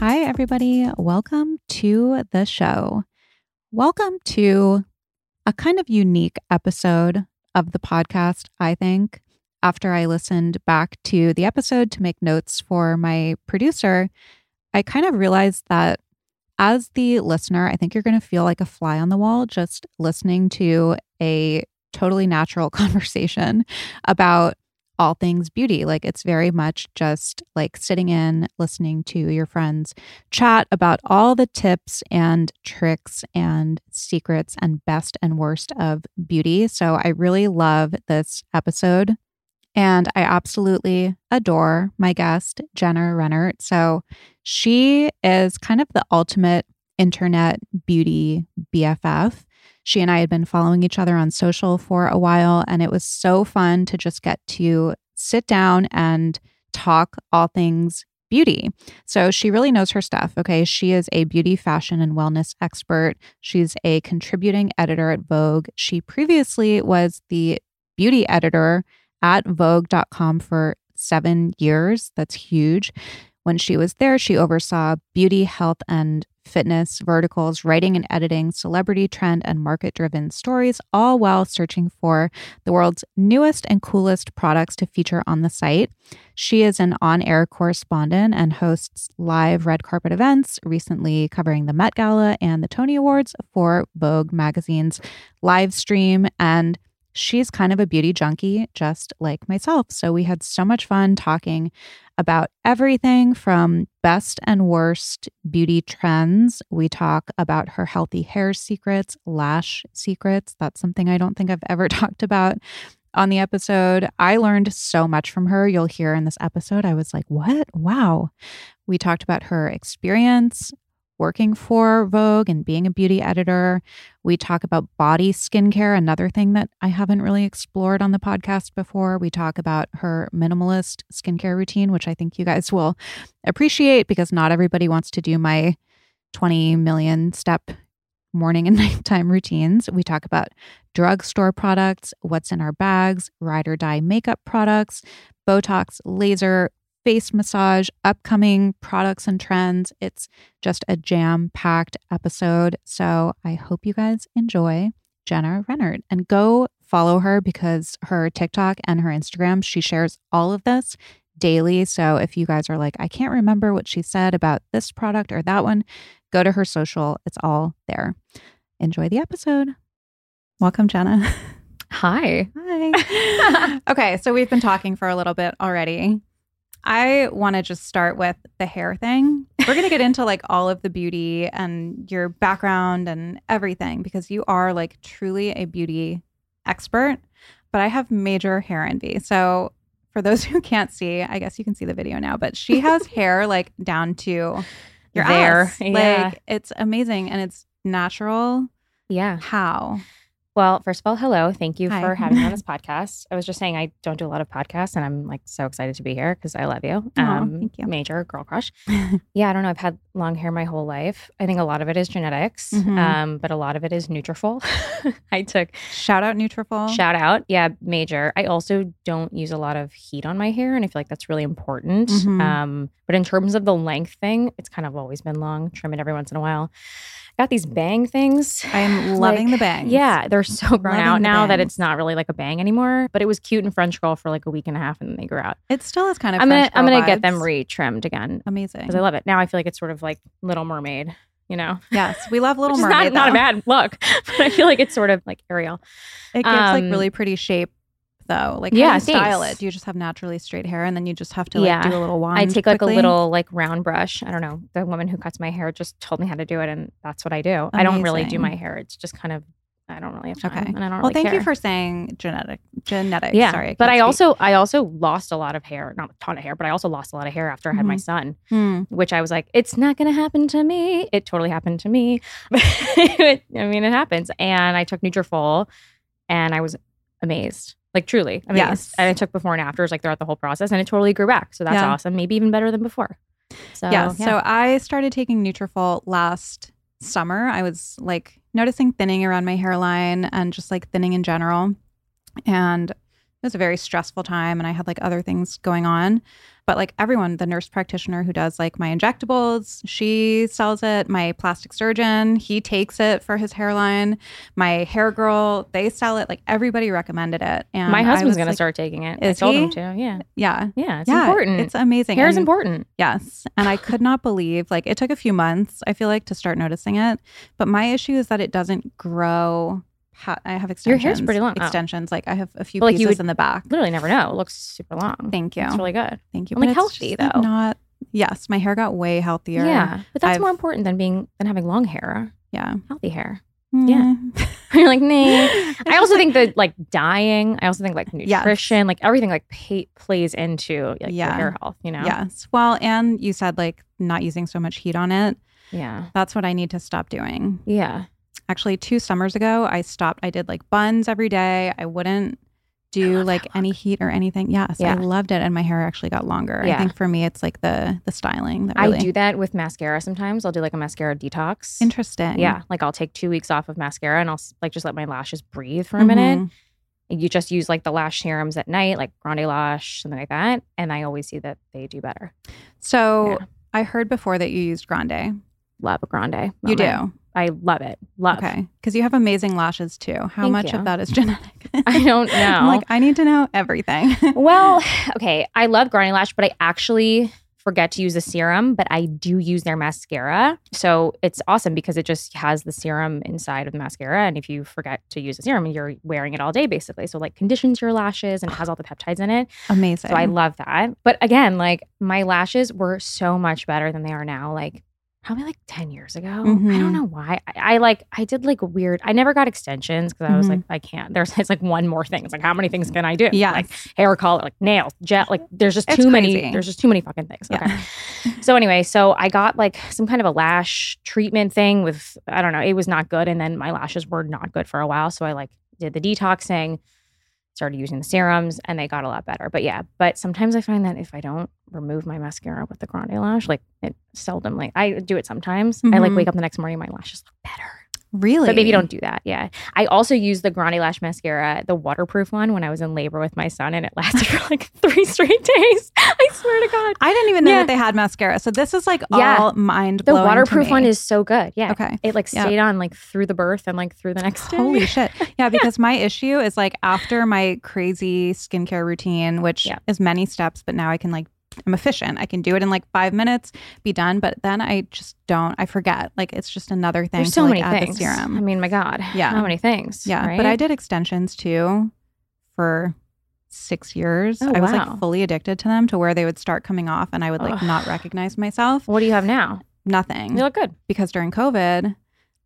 Hi, everybody. Welcome to the show. Welcome to a kind of unique episode of the podcast, I think. After I listened back to the episode to make notes for my producer, I kind of realized that as the listener, I think you're going to feel like a fly on the wall just listening to a totally natural conversation about all things beauty. Like it's very much just like sitting in, listening to your friends chat about all the tips and tricks and secrets and best and worst of beauty. So I really love this episode. And I absolutely adore my guest, Jenna Rennert. So she is kind of the ultimate internet beauty BFF. She and I had been following each other on social for a while, and it was so fun to just get to sit down and talk all things beauty. So she really knows her stuff. Okay. She is a beauty, fashion, and wellness expert. She's a contributing editor at Vogue. She previously was the beauty editor at Vogue.com for seven years. That's huge. When she was there, she oversaw beauty, health, and fitness verticals, writing and editing celebrity, trend, and market driven stories, all while searching for the world's newest and coolest products to feature on the site. She is an on air correspondent and hosts live red carpet events, recently covering the Met Gala and the Tony Awards for Vogue magazine's live stream. And she's kind of a beauty junkie, just like myself. So we had so much fun talking about everything from best and worst beauty trends. We talk about her healthy hair secrets, lash secrets. That's something I don't think I've ever talked about on the episode. I learned so much from her. You'll hear in this episode. I was like, what? Wow. We talked about her experience working for Vogue and being a beauty editor. We talk about body skincare, another thing that I haven't really explored on the podcast before. We talk about her minimalist skincare routine, which I think you guys will appreciate because not everybody wants to do my 20 million step morning and nighttime routines. We talk about drugstore products, what's in our bags, ride or die makeup products, Botox, laser, face massage, upcoming products and trends. It's just a jam packed episode. So I hope you guys enjoy Jenna Rennert and go follow her because her TikTok and her Instagram, she shares all of this daily. So if you guys are like, I can't remember what she said about this product or that one, go to her social. It's all there. Enjoy the episode. Welcome, Jenna. Hi. Hi. okay, so we've been talking for a little bit already. I want to just start with the hair thing. We're going to get into like all of the beauty and your background and everything because you are like truly a beauty expert. But I have major hair envy. So, for those who can't see, I guess you can see the video now, but she has hair like down to your There, ass. yeah. Like it's amazing and it's natural. Yeah. How? Well, first of all, hello. Thank you Hi. for having me on this podcast. I was just saying I don't do a lot of podcasts, and I'm like so excited to be here because I love you. Aw, thank you. Major girl crush. yeah, I don't know. I've had long hair my whole life. I think a lot of it is genetics, Mhm. um, but a lot of it is Nutrafol. I took Shout out Nutrafol. shout out, yeah, major. I also don't use a lot of heat on my hair, and I feel like that's really important. Mhm. Um, but in terms of the length thing, it's kind of always been long. Trim it every once in a while. Got these bang things. I am loving Like, the bangs. Yeah, they're so grown Loving out now that it's not really like a bang anymore. But it was cute in French girl for like a week and a half, and then they grew out. It still is kind of. I'm gonna I'm gonna get them re-trimmed again Amazing. because I love it. Now I feel like it's sort of like Little Mermaid, you know, Yes, we love Little Mermaid. not not a bad look, but I feel like it's sort of like Ariel. It gives like um, really pretty shape, though. Like, yeah, how do you style thanks. it? Do you just have naturally straight hair, and then you just have to like Yeah. do a little wand? I take like quickly? a little like round brush. I don't know. The woman who cuts my hair just told me how to do it, and that's what I do. I don't really do my hair. It's just kind of I don't really have time, Okay. and I don't Well, really thank you for saying genetic genetic. yeah. Sorry, but can't I speak. also I also lost a lot of hair, not a ton of hair, but I also lost a lot of hair after I had my Mhm. son, Hmm. which I was like, it's not going to happen to me. It totally happened to me. I mean, it happens. And I took Nutrafol, and I was amazed. Like truly amazed. Yes. And I took before and afters like throughout the whole process, and it totally grew back. So that's Yeah. awesome. Maybe even better than before. So yeah, So I started taking Nutrafol last summer. I was like noticing thinning around my hairline and just like thinning in general. And it was a very stressful time and I had like other things going on. But like everyone, the nurse practitioner who does like my injectables, she sells it. My plastic surgeon, he takes it for his hairline. My hair girl, they sell it. Like everybody recommended it. And my husband's was, gonna like, start taking it. Is I told he? him to. Yeah, Yeah. yeah, it's yeah, important. It's amazing. Hair is important. Yes. And I could not believe, like, it took a few months, I feel like, to start noticing it. But my issue is that it doesn't grow. Ha- I have extensions. Your hair's pretty long. Oh. Extensions. Like, I have a few But, like, you pieces would- in the back. Literally never know. It looks super long. Thank you. It's really good. Thank you. and, like, healthy, just, though. not, yes. My hair got way healthier. Yeah, but that's I've- more important than being than having long hair. Yeah. Healthy hair. Mm. Yeah. You're like, nah. I also think that like dyeing. I also think like Yes. nutrition, like everything, like pay, plays into like Yeah. your hair health. You know. Yes. Well, and you said, like, not using so much heat on it. Yeah. That's what I need to stop doing. Yeah. Actually, two summers ago, I stopped. I did like buns every day. I wouldn't do like any heat or anything. Yes, Yeah. I loved it, and my hair actually got longer. yeah. I think for me, it's like the the styling that really I do that with mascara sometimes. I'll do like a mascara detox. interesting. Yeah, like I'll take two weeks off of mascara and I'll like just let my lashes breathe for a minute. Mhm. You just use like the lash serums at night, like Grande Lash, something like that, and I always see that they do better. So Yeah. I heard before that you used Grande. Love a Grande. You do. I love it. Love. Okay, because you have amazing lashes too. How Thank much you. of that is genetic? I don't know. I'm like, I need to know everything. well, okay. I love Grande Lash, but I actually forget to use the serum, but I do use their mascara. So it's awesome because it just has the serum inside of the mascara. And if you forget to use the serum, you're wearing it all day basically. So like conditions your lashes and has all the peptides in it. Amazing. So I love that. But again, like my lashes were so much better than they are now. Like probably like 10 years ago. I Mhm. don't know why. I, I like, I did like weird, I never got extensions because I was Mhm. like, I can't. There's it's like one more thing. It's like, how many things can I do? Yeah. Like hair color, like nails, jet. Like there's just It's too many, there's just too many fucking things. Yeah. Okay. so anyway, so I got like some kind of a lash treatment thing with, I don't know, it was not good. And then my lashes were not good for a while. So I like did the detoxing started using the serums and they got a lot better. But yeah, but sometimes I find that if I don't remove my mascara with the Grande Lash, like it seldomly, I do it sometimes. I like Mhm. wake up the next morning, my lashes look better. Really. But maybe don't do that. Yeah. I also used the Grande Lash mascara, the waterproof one, when I was in labor with my son and it lasted for like three straight days. I swear to God. I didn't even know Yeah. that they had mascara. So this is like Yeah. all mind blowing. The waterproof one is so good. Yeah. okay. It like Yeah. stayed on like through the birth and like through the next day. Holy shit. Yeah, because my issue is like after my crazy skincare routine, which Yeah. is many steps, but now I can like, I'm efficient. I can do it in like five minutes, be done. But then I just don't, I forget. Like it's just another thing There's to so like many things. I mean, my God. Yeah. How many things? yeah. right? But I did extensions too for six years. Oh, I was wow. like fully addicted to them to where they would start coming off and I would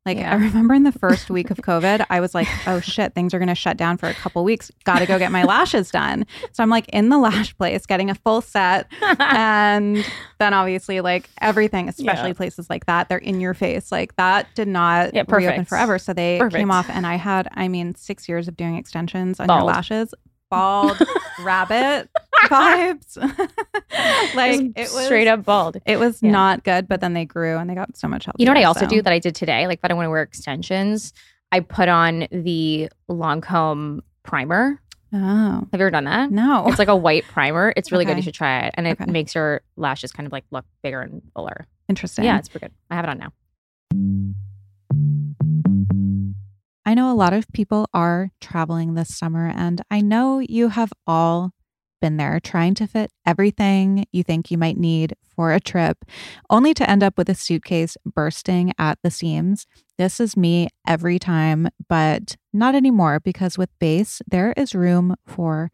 like Ugh. not recognize myself. What do you have now? Nothing. You look good. because during COVID, Like Yeah. I remember in the first week of COVID, I was like, "Oh shit, things are going to shut down for a couple weeks. Got to go get my lashes done." So I'm like in the lash place, getting a full set, and then obviously like everything, especially Yeah. places like that, they're in your face. Like that did not Yeah, reopen perfect. forever. So they Perfect. came off, and I had, I mean, six years of doing extensions on your lashes, bald rabbit vibes. like it was straight up bald. It was Yeah. not good, but then they grew and they got so much help. You know what I also so- do that I did today? Like if I don't want to wear extensions, I put on the Lancome primer. Oh Have you ever done that? no, It's like a white primer. It's really good. You should try it. And it Okay. makes your lashes kind of like look bigger and fuller. interesting. Yeah, it's pretty good. I have it on now. I know a lot of people are traveling this summer, and I know you have all been there trying to fit everything you think you might need for a trip, only to end up with a suitcase bursting at the seams. This is me every time, but not anymore because with Beis, there is room for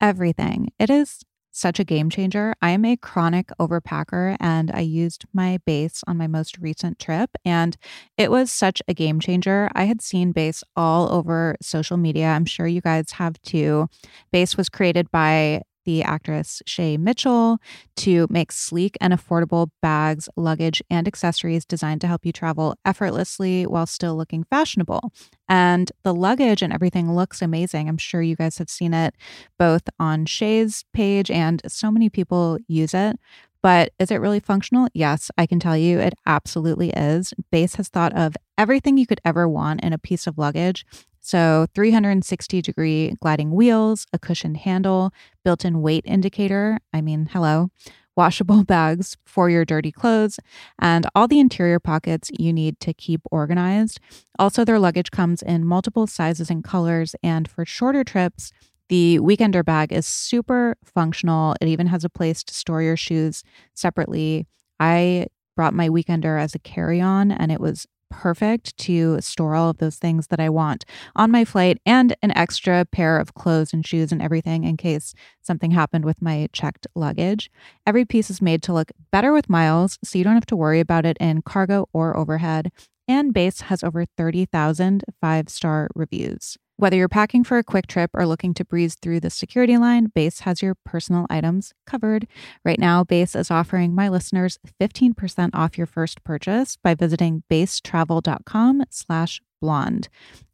everything. It is such a game changer. I am a chronic overpacker and I used my Beis on my most recent trip and it was such a game changer. I had seen Beis all over social media. I'm sure you guys have too. Beis was created by the actress Shay Mitchell to make sleek and affordable bags, luggage, and accessories designed to help you travel effortlessly while still looking fashionable. And the luggage and everything looks amazing. I'm sure you guys have seen it both on Shay's page and so many people use it. But is it really functional? Yes, I can tell you it absolutely is. Beis has thought of everything you could ever want in a piece of luggage. So, 360 degree gliding wheels, a cushioned handle, built in weight indicator. I mean, hello. Washable bags for your dirty clothes, and all the interior pockets you need to keep organized. Also, their luggage comes in multiple sizes and colors. And for shorter trips, the Weekender bag is super functional. It even has a place to store your shoes separately. I brought my Weekender as a carry on, and it was perfect to store all of those things that I want on my flight and an extra pair of clothes and shoes and everything in case something happened with my checked luggage. Every piece is made to look better with miles, so you don't have to worry about it in cargo or overhead. And Beis has over 30,000 five star reviews. Whether you're packing for a quick trip or looking to breeze through the security line, Beis has your personal items covered. Right now, Beis is offering my listeners 15% off your first purchase by visiting beistravel.com slash blonde.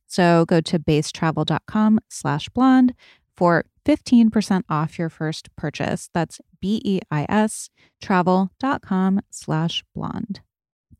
So go to beistravel.com slash blonde for 15% off your first purchase. That's B-E-I-S travel.com slash blonde.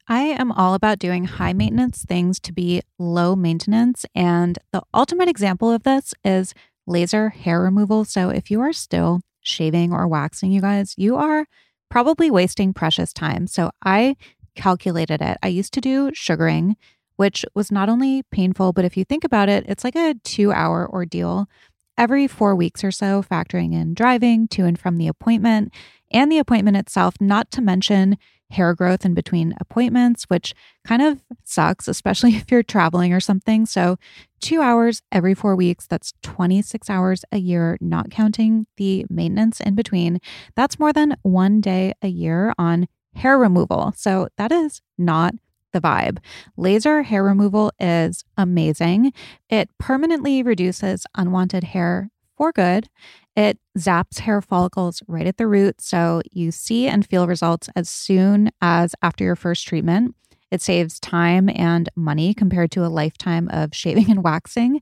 I am all about doing high maintenance things to be low maintenance. And the ultimate example of this is laser hair removal. So if you are still shaving or waxing, you guys, you are probably wasting precious time. So I calculated it. I used to do sugaring, which was not only painful, but if you think about it, it's like a two hour ordeal every four weeks or so, factoring in driving to and from the appointment and the appointment itself, not to mention hair growth in between appointments, which kind of sucks, especially if you're traveling or something. So, two hours every four weeks, that's 26 hours a year, not counting the maintenance in between. That's more than one day a year on hair removal. So, that is not the vibe. Laser hair removal is amazing. It permanently reduces unwanted hair for good. It zaps hair follicles right at the root. So you see and feel results as soon as after your first treatment. It saves time and money compared to a lifetime of shaving and waxing.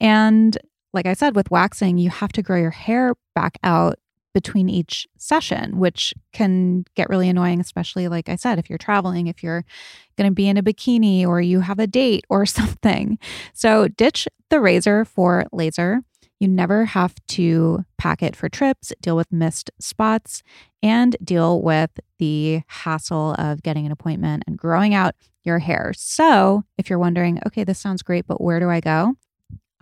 And like I said, with waxing, you have to grow your hair back out between each session, which can get really annoying, especially like I said, if you're traveling, if you're going to be in a bikini or you have a date or something. So ditch the razor for laser. You never have to pack it for trips, deal with missed spots, and deal with the hassle of getting an appointment and growing out your hair. So, if you're wondering, okay, this sounds great, but where do I go?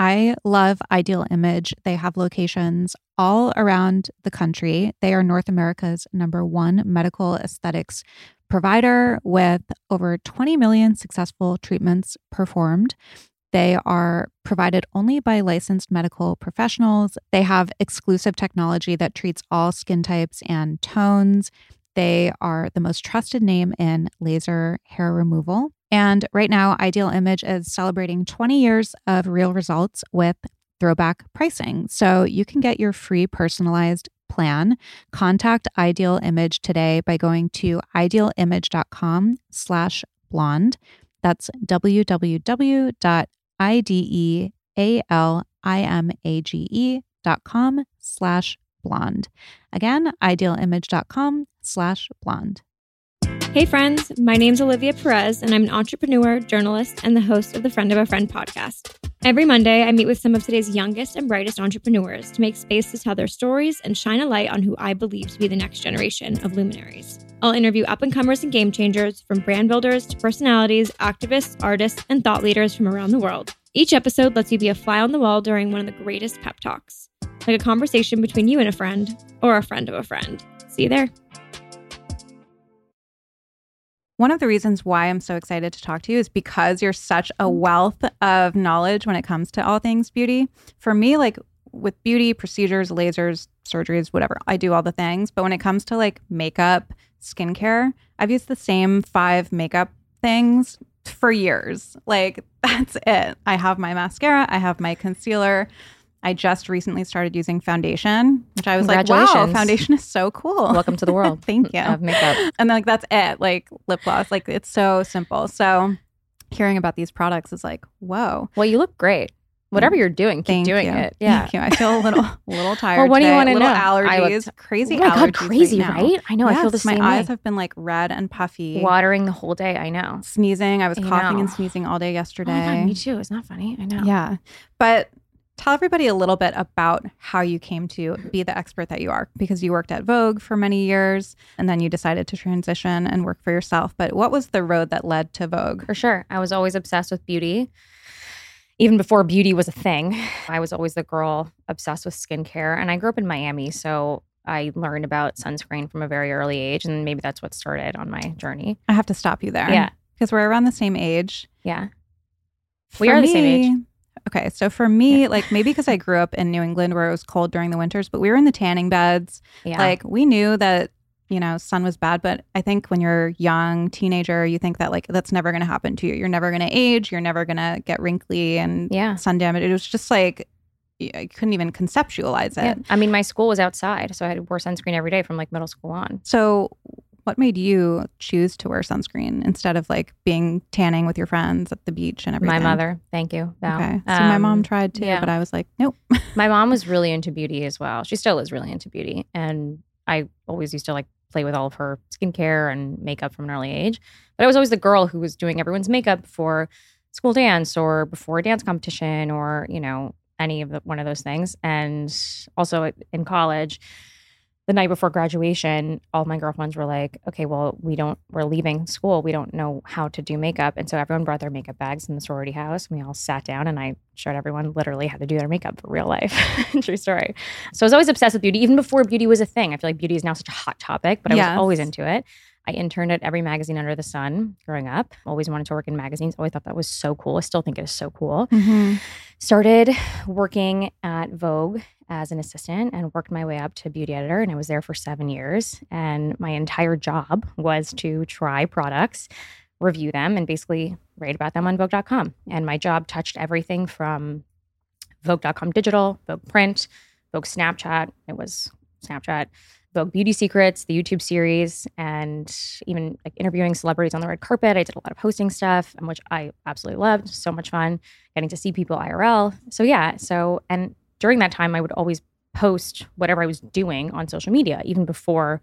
I love Ideal Image. They have locations all around the country. They are North America's number one medical aesthetics provider with over 20 million successful treatments performed. They are provided only by licensed medical professionals. They have exclusive technology that treats all skin types and tones. They are the most trusted name in laser hair removal. And right now, Ideal Image is celebrating 20 years of real results with throwback pricing. So you can get your free personalized plan. Contact Ideal Image today by going to idealimage.com slash blonde. That's www.idealimage.com slash blonde. Again, idealimage.com slash blonde. Hey friends, my name's Olivia Perez, and I'm an entrepreneur, journalist, and the host of the Friend of a Friend podcast. Every Monday, I meet with some of today's youngest and brightest entrepreneurs to make space to tell their stories and shine a light on who I believe to be the next generation of luminaries. I'll interview up and comers and game changers, from brand builders to personalities, activists, artists, and thought leaders from around the world. Each episode lets you be a fly on the wall during one of the greatest pep talks, like a conversation between you and a friend, or a friend of a friend. See you there. One of the reasons why I'm so excited to talk to you is because you're such a mm. wealth of knowledge when it comes to all things beauty. For me, like with beauty, procedures, lasers, surgeries, whatever, I do all the things. But when it comes to like makeup, skincare, I've used the same five makeup things for years. Like that's it. I have my mascara, I have my concealer. I just recently started using foundation, which I was like, wow, foundation is so cool. Welcome to the world. Thank you. Of makeup. And like that's it. Like lip gloss. Like it's so simple. So hearing about these products is like, whoa. Well, you look great. Whatever mm. you're doing, keep Thank doing you. it. Yeah. Thank you. I feel a little little tired. what do you wanna know? I Allergies. looked- crazy Oh my allergies god, crazy, right? right? I know. I feel Yes, the same My eyes way. have been like red and puffy. Watering the whole day. I know. Sneezing. I was I coughing and sneezing all day Oh yesterday. my god, me too. It's not funny. I know. Yeah. But tell everybody a little bit about how you came to be the expert that you are because you worked at Vogue for many years and then you decided to transition and work for yourself. But what was the road that led to Vogue? For sure. I was always obsessed with beauty. Even before beauty was a thing, I was always the girl obsessed with skincare. And I grew up in Miami. So I learned about sunscreen from a very early age. And maybe that's what started on my journey. I have to stop you there. Yeah. Because we're around the same age. Yeah. We For are the same age. Okay. So for me, like maybe because I grew up in New England where it was cold during the winters, but we were in the tanning beds. Yeah. Like we knew that, you know, sun was bad. But I think when you're young, teenager, you think that like that's never going to happen to you. You're never going to age. You're never going to get wrinkly and yeah. sun damage. It was just like, I couldn't even conceptualize it. Yeah. I mean, my school was outside. So I had wore sunscreen every day from like middle school on. So, what made you choose to wear sunscreen instead of like being tanning with your friends at the beach and everything? My mother. Thank you. Okay. See, my mom Um, tried too, yeah. but I was like, nope. my mom was really into beauty as well. She still is really into beauty. And I always used to like play with all of her skincare and makeup from an early age. But I was always the girl who was doing everyone's makeup for school dance or before a dance competition or, you know, any of the, one of those things. And also in college, the night before graduation, all my girlfriends were like, okay, well, we don't, we're leaving school. We don't know how to do makeup. And so everyone brought their makeup bags in the sorority house. And we all sat down and I showed everyone literally how to do their makeup for real life. True story. So I was always obsessed with beauty, even before beauty was a thing. I feel like beauty is now such a hot topic, but I Yes. was always into it. I interned at every magazine under the sun growing up. Always wanted to work in magazines. Always thought that was so cool. I still think it is so cool Mm-hmm. started working at Vogue as an assistant and worked my way up to beauty editor. And I was there for seven years. And my entire job was to try products, review them, and basically write about them on Vogue.com. And my job touched everything from Vogue.com digital, Vogue print, Vogue Snapchat. It was Snapchat. Vogue Beauty Secrets, the YouTube series, and even like interviewing celebrities on the red carpet. I did a lot of hosting stuff, um, which I absolutely loved. So much fun getting to see people IRL. So yeah, so and during that time I would always post whatever I was doing on social media even before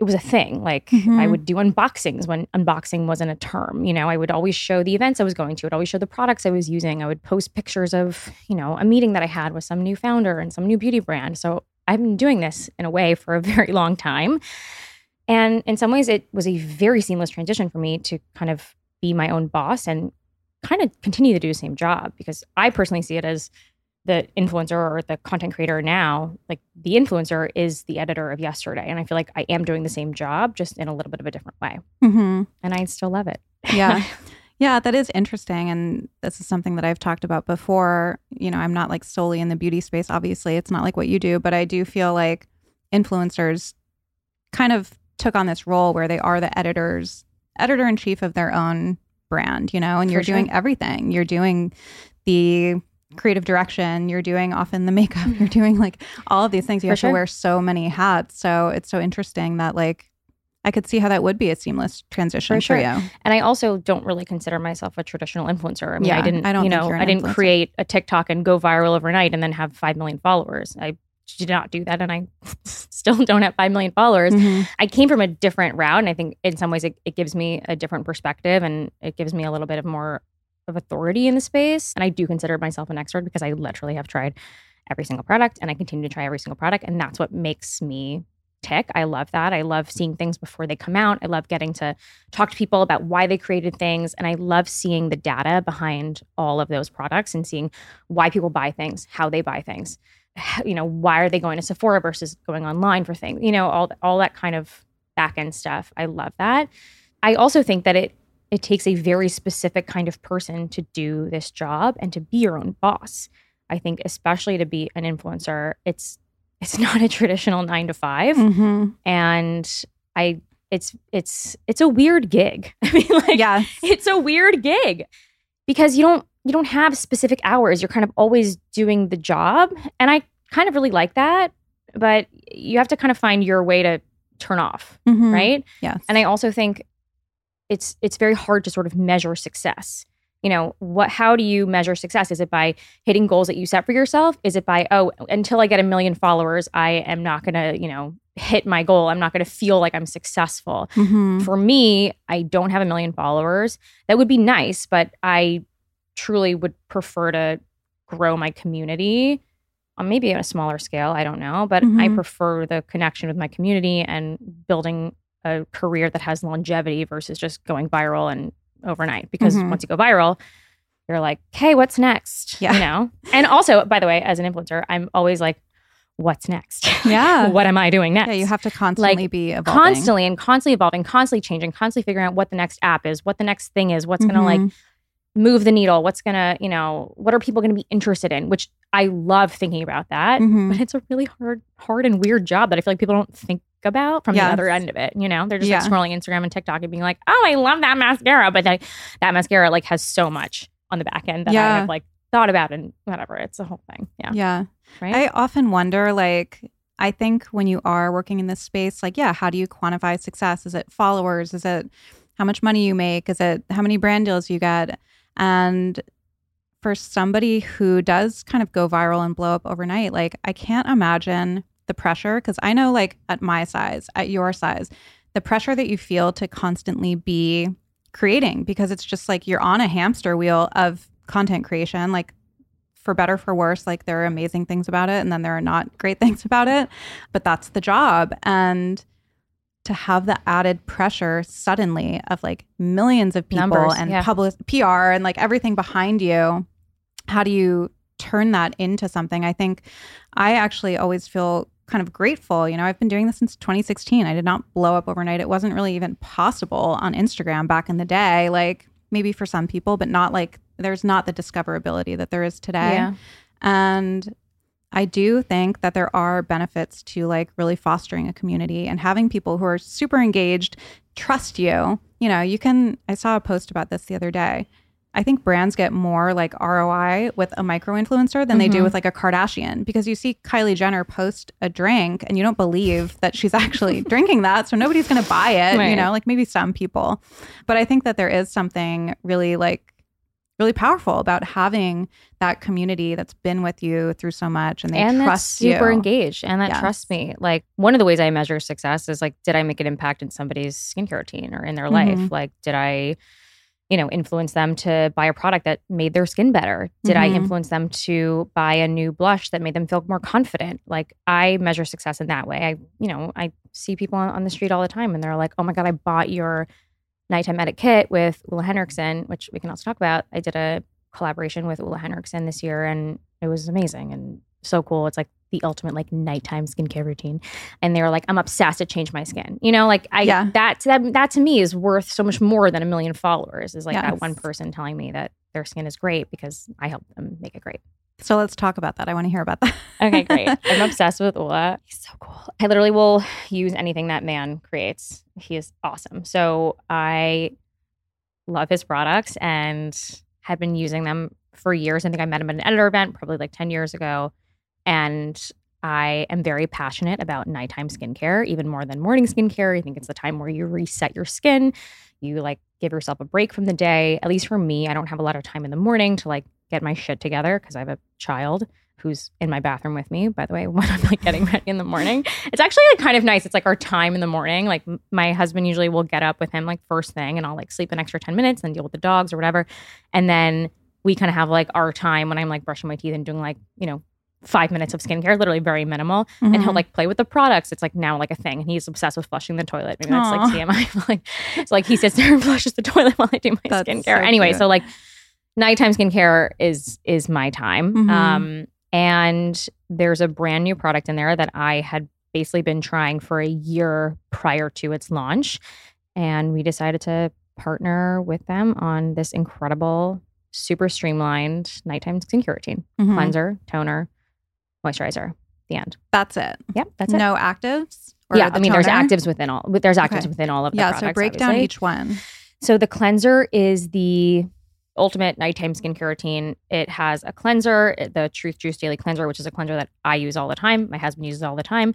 it was a thing. Like I Mhm. would do unboxings when unboxing wasn't a term. You know, I would always show the events I was going to. I would always show the products I was using. I would post pictures of, you know, a meeting that I had with some new founder and some new beauty brand. So I've been doing this in a way for a very long time. And in some ways, it was a very seamless transition for me to kind of be my own boss and kind of continue to do the same job because I personally see it as the influencer or the content creator now. Like the influencer is the editor of yesterday. And I feel like I am doing the same job, just in a little bit of a different way. Mm-hmm. And I still love it. Yeah. Yeah, that is interesting. And this is something that I've talked about before. You know, I'm not like solely in the beauty space, obviously. It's not like what you do, but I do feel like influencers kind of took on this role where they are the editors, editor in chief of their own brand, you know, and For you're doing everything. You're doing the creative direction, you're doing often the makeup, you're doing like all of these things. You For have sure. to wear so many hats. So it's so interesting that like I could see how that would be a seamless transition For for, sure. you. And I also don't really consider myself a traditional influencer. I mean, I didn't, I don't you know, I didn't influencer. create a TikTok and go viral overnight and then have 5 million followers. I did not do that. And I still don't have 5 million followers. Mhm. I came from a different route. And I think in some ways it, it gives me a different perspective and it gives me a little bit of more of authority in the space. And I do consider myself an expert because I literally have tried every single product and I continue to try every single product. And that's what makes me tick. I love that. I love seeing things before they come out. I love getting to talk to people about why they created things. And I love seeing the data behind all of those products and seeing why people buy things, how they buy things. You know, why are they going to Sephora versus going online for things? You know, all all that kind of back end stuff. I love that. I also think that it it takes a very specific kind of person to do this job and to be your own boss. I think especially to be an influencer, it's it's not a traditional 9 to 5 Mhm. and I it's it's it's a weird gig. I mean like Yeah. it's a weird gig because you don't you don't have specific hours. You're kind of always doing the job, and I kind of really like that. But you have to kind of find your way to turn off, Mhm. right? Yes. And I also think it's it's very hard to sort of measure success. You know, what how do you measure success? Is it by hitting goals that you set for yourself? Is it by oh, until I get a million followers, I am not going to, you know, hit my goal. I'm not going to feel like I'm successful. Mhm. For me, I don't have a million followers. That would be nice, but I truly would prefer to grow my community on maybe on a smaller scale. I don't know, but I Mhm. prefer the connection with my community and building a career that has longevity versus just going viral and overnight. Because Mhm. once you go viral, you're like, hey, what's next? Yeah. You know? And also, by the way, as an influencer, I'm always like, what's next? Yeah. what am I doing next? Yeah, you have to constantly be evolving. constantly and constantly evolving, constantly changing, constantly figuring out what the next app is, what the next thing is, what's going to like Mhm. move the needle, what's going to, you know, what are people going to be interested in, which I love thinking about that. Mhm. But it's a really hard, hard and weird job that I feel like people don't think about from Yes. the other end of it. You know, they're just Yeah. like scrolling Instagram and TikTok and being like, oh, I love that mascara. But like, that mascara like has so much on the back end that I have like thought about and whatever. It's a whole thing. Yeah. Yeah. Right. I often wonder, like, I think when you are working in this space, like, yeah, how do you quantify success? Is it followers? Is it how much money you make? Is it how many brand deals you get? And for somebody who does kind of go viral and blow up overnight, like, I can't imagine the pressure because I know, like, at my size, at your size, the pressure that you feel to constantly be creating because it's just like you're on a hamster wheel of content creation. Like, for better for worse like there are amazing things about it and then there are not great things about it but that's the job and to have the added pressure suddenly of like millions of people Numbers, and yeah. public PR and like everything behind you how do you turn that into something i think i actually always feel kind of grateful you know i've been doing this since 2016 i did not blow up overnight it wasn't really even possible on instagram back in the day like maybe for some people but not like there's not the discoverability that there is today Yeah. and I do think that there are benefits to like really fostering a community and having people who are super engaged trust you. You know, you can, I saw a post about this the other day. I think brands get more like ROI with a micro influencer than they do Mhm. with like a Kardashian because you see Kylie Jenner post a drink and you don't believe that she's actually drinking that. So nobody's going to buy it, you know, like maybe some people. But I think that there is something really like really powerful about having that community that's been with you through so much and they and that's trust super you. engaged and that Yes. trusts me. Like one of the ways I measure success is like, did I make an impact in somebody's skincare routine or in their life? Mhm. Like, did I, you know, influence them to buy a product that made their skin better? Did I Mhm. influence them to buy a new blush that made them feel more confident? Like I measure success in that way. I, you know, I see people on, on the street all the time and they're like, oh my God, I bought your nighttime edit kit with Ole Henriksen, which we can also talk about. I did a collaboration with Ole Henriksen this year and it was amazing and so cool. It's like the ultimate like nighttime skincare routine. And they were like, I'm obsessed to change my skin. You know, like I Yeah. that that that to me is worth so much more than a million followers. Is like Yes. that one person telling me that their skin is great because I helped them make it great. So let's talk about that. I want to hear about that. Okay, great. I'm obsessed with Ole. He's so cool. I literally will use anything that man creates. He is awesome. So I love his products and have been using them for years. I think I met him at an editor event probably like 10 years ago. And I am very passionate about nighttime skincare, even more than morning skincare. I think it's the time where you reset your skin. You like give yourself a break from the day. At least for me, I don't have a lot of time in the morning to like get my shit together because I have a child who's in my bathroom with me, by the way, when I'm like getting ready in the morning. It's actually like kind of nice. It's like our time in the morning. Like my husband usually will get up with him like first thing and I'll like sleep an extra 10 minutes and deal with the dogs or whatever. And then we kind of have like our time when I'm like brushing my teeth and doing like, you know, five minutes of skincare, literally very minimal. And he'll Mhm. like play with the products. It's like now like a thing. And he's obsessed with flushing the toilet. Maybe that's Aw. like TMI. like it's like he sits there and flushes the toilet while I do my That's skincare. so anyway, cute. so like nighttime skincare is is my time. Mhm. Um and there's a brand new product in there that I had basically been trying for a year prior to its launch. And we decided to partner with them on this incredible, super streamlined nighttime skincare routine. Mhm. Cleanser, toner, moisturizer. The end. That's it. Yep, that's it. no actives. Or yeah, I mean, there's actives within all. There's actives Okay. within all of the Yeah. products. So break down each one. So the cleanser is the ultimate nighttime skincare routine. It has a cleanser, the Truth Juice Daily Cleanser, which is a cleanser that I use all the time. My husband uses all the time.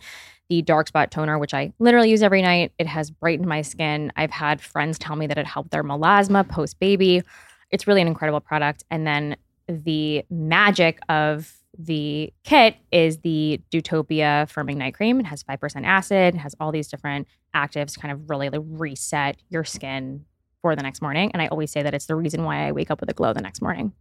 The Dark Spot Toner, which I literally use every night. It has brightened my skin. I've had friends tell me that it helped their melasma post baby. It's really an incredible product. And then the magic of the kit is the Dewtopia Firming Night Cream. It has 5% acid, it has all these different actives to kind of really like, reset your skin for the next morning. And I always say that it's the reason why I wake up with a glow the next morning.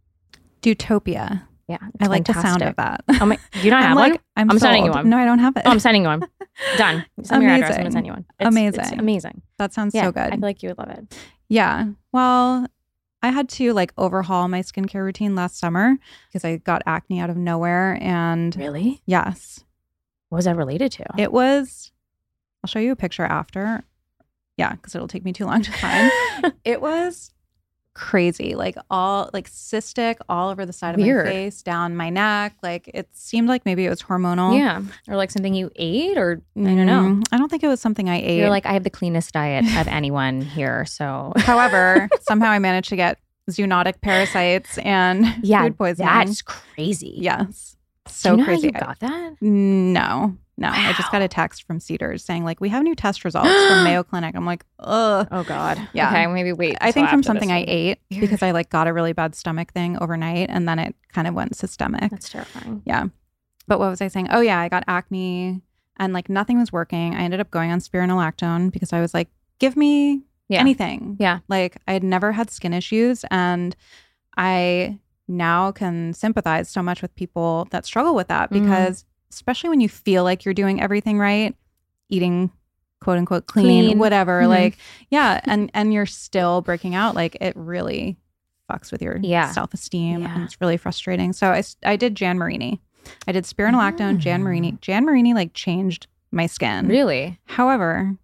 Dewtopia. Yeah. I like the sound of that. Oh my, do you not I'm have like, one? I'm, I'm sending you one. No, I don't have it. Oh, I'm sending you one. Done. Send me your address. I'm Amazing. gonna send you one. It's, Amazing. It's amazing. that sounds Yeah, so good. I feel like you would love it. Yeah. Well, I had to like overhaul my skincare routine last summer because I got acne out of nowhere. And Really? yes, What was that related to? it was, I'll show you a picture after. Yeah, because it'll take me too long to find. it was crazy. Like all, like cystic all over the side of Weird. my face, down my neck. Like it seemed like maybe it was hormonal. yeah. Or like something you ate, or I don't know. Mm, I don't think it was something I ate. You're like, I have the cleanest diet of anyone here. So However, somehow I managed to get zoonotic parasites and yeah, food poisoning. that's crazy. yes, Do so you know crazy. You got that? no, no. I just got a text from Cedars saying like we have new test results from Mayo Clinic. I'm like, ugh. Oh God. Yeah. Okay, maybe wait. I think from something I ate because I like got a really bad stomach thing overnight, and then it kind of went systemic. That's terrifying. Yeah. But what was I saying? Oh yeah, I got acne and like nothing was working. I ended up going on spironolactone because I was like, give me Yeah. anything. Yeah. Like I had never had skin issues and I now can sympathize so much with people that struggle with that Mhm. because especially when you feel like you're doing everything right, eating quote unquote clean, Clean. whatever, Mhm. like yeah, and and you're still breaking out like it really fucks with your Yeah. self-esteem Yeah. and it's really frustrating. So I I did Jan Marini. I did spironolactone, Jan Marini. Jan Marini like changed my skin. Really? However,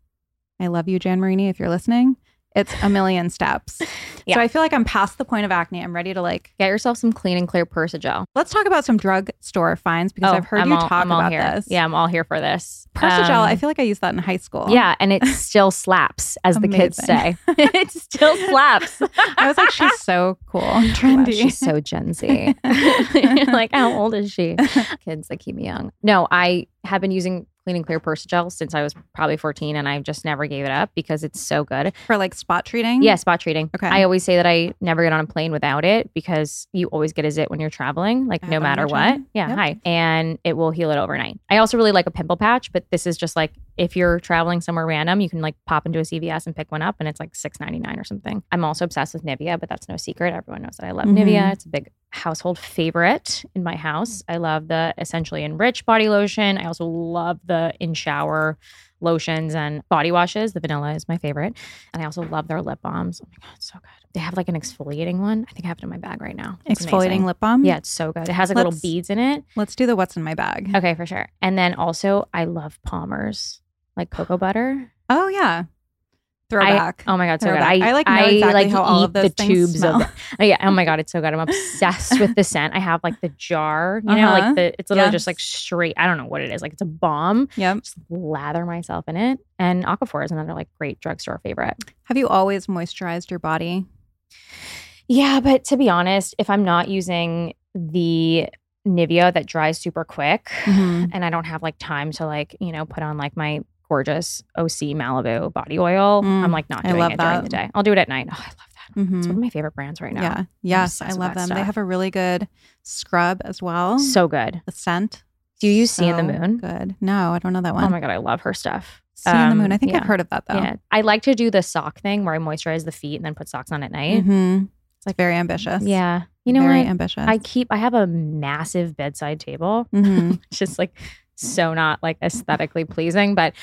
I love you, Jan Marini, if you're listening. It's a million steps. Yeah. So I feel like I'm past the point of acne. I'm ready to like, Get yourself some clean and clear Persa-Gel. let's talk about some drugstore finds because Oh, I've heard I'm you all- talk I'm about here. this. Yeah, I'm all here for this. Persa-Gel, Um, I feel like I used that in high school. Yeah, and it still slaps, as the kids say. It still slaps. I was like, she's so cool and Wow, she's so Gen Z. Like, how old is she? Kids that keep me young. No, I have been using Clean and Clear Persa-Gel since I was probably 14, and I just never gave it up because it's so good. For like spot treating. Yeah, spot treating. Okay. I always say that I never get on a plane without it because you always get a zit when you're traveling, like I no have it when matter what. Yeah, Yep. hi. And it will heal it overnight. I also really like a pimple patch, but this is just like if you're traveling somewhere random, you can like pop into a CVS and pick one up and it's like six ninety nine or something. I'm also obsessed with Nivea, but that's no secret. Everyone knows that I love Mhm. Nivea. It's a big household favorite in my house. I love the essentially enriched body lotion. I also love the in shower lotions and body washes. The vanilla is my favorite. And I also love their lip balms. Oh my God, it's so good. They have like an exfoliating one. I think I have it in my bag right now. It's Exfoliating amazing. lip balm. Yeah, it's so good. It has like little Let's- beads in it. Let's do the what's in my bag. Okay, for sure. And then also, I love Palmer's, like cocoa butter. Oh yeah. Throwback. I, oh my god, so good. Throwback. I, I, like, know exactly how all of those the tubes smell. of. Oh, yeah. Oh my god, it's so good. I'm obsessed with the scent. I have like the jar, you know, Uh-huh. like the it's literally just like straight. I don't know what it is. Like it's a bomb. Yep. Just lather myself in it. And Aquaphor is another like great drugstore favorite. Have you always moisturized your body? Yeah, but to be honest, if I'm not using the Nivea that dries super quick, Mhm. and I don't have like time to like you know put on like my gorgeous Osea Malibu body oil, Mm, I'm like not I doing love it during that. the day. I'll do it at night. Oh, I love that. It's Mhm. one of my favorite brands right now. Yeah. Yes, I love them. They have a really good scrub as well. So good. the scent. Do you use Sea in the Moon? Good. No, I don't know that one. Oh my god, I love her stuff. See in the moon. I Um, think I've heard of that though. Yeah, I like to do the sock thing where I moisturize the feet and then put socks on at night. Mm-hmm. It's like very ambitious. Yeah, you know very what? ambitious. I keep. I have a massive bedside table. hmm just like so not like aesthetically pleasing, but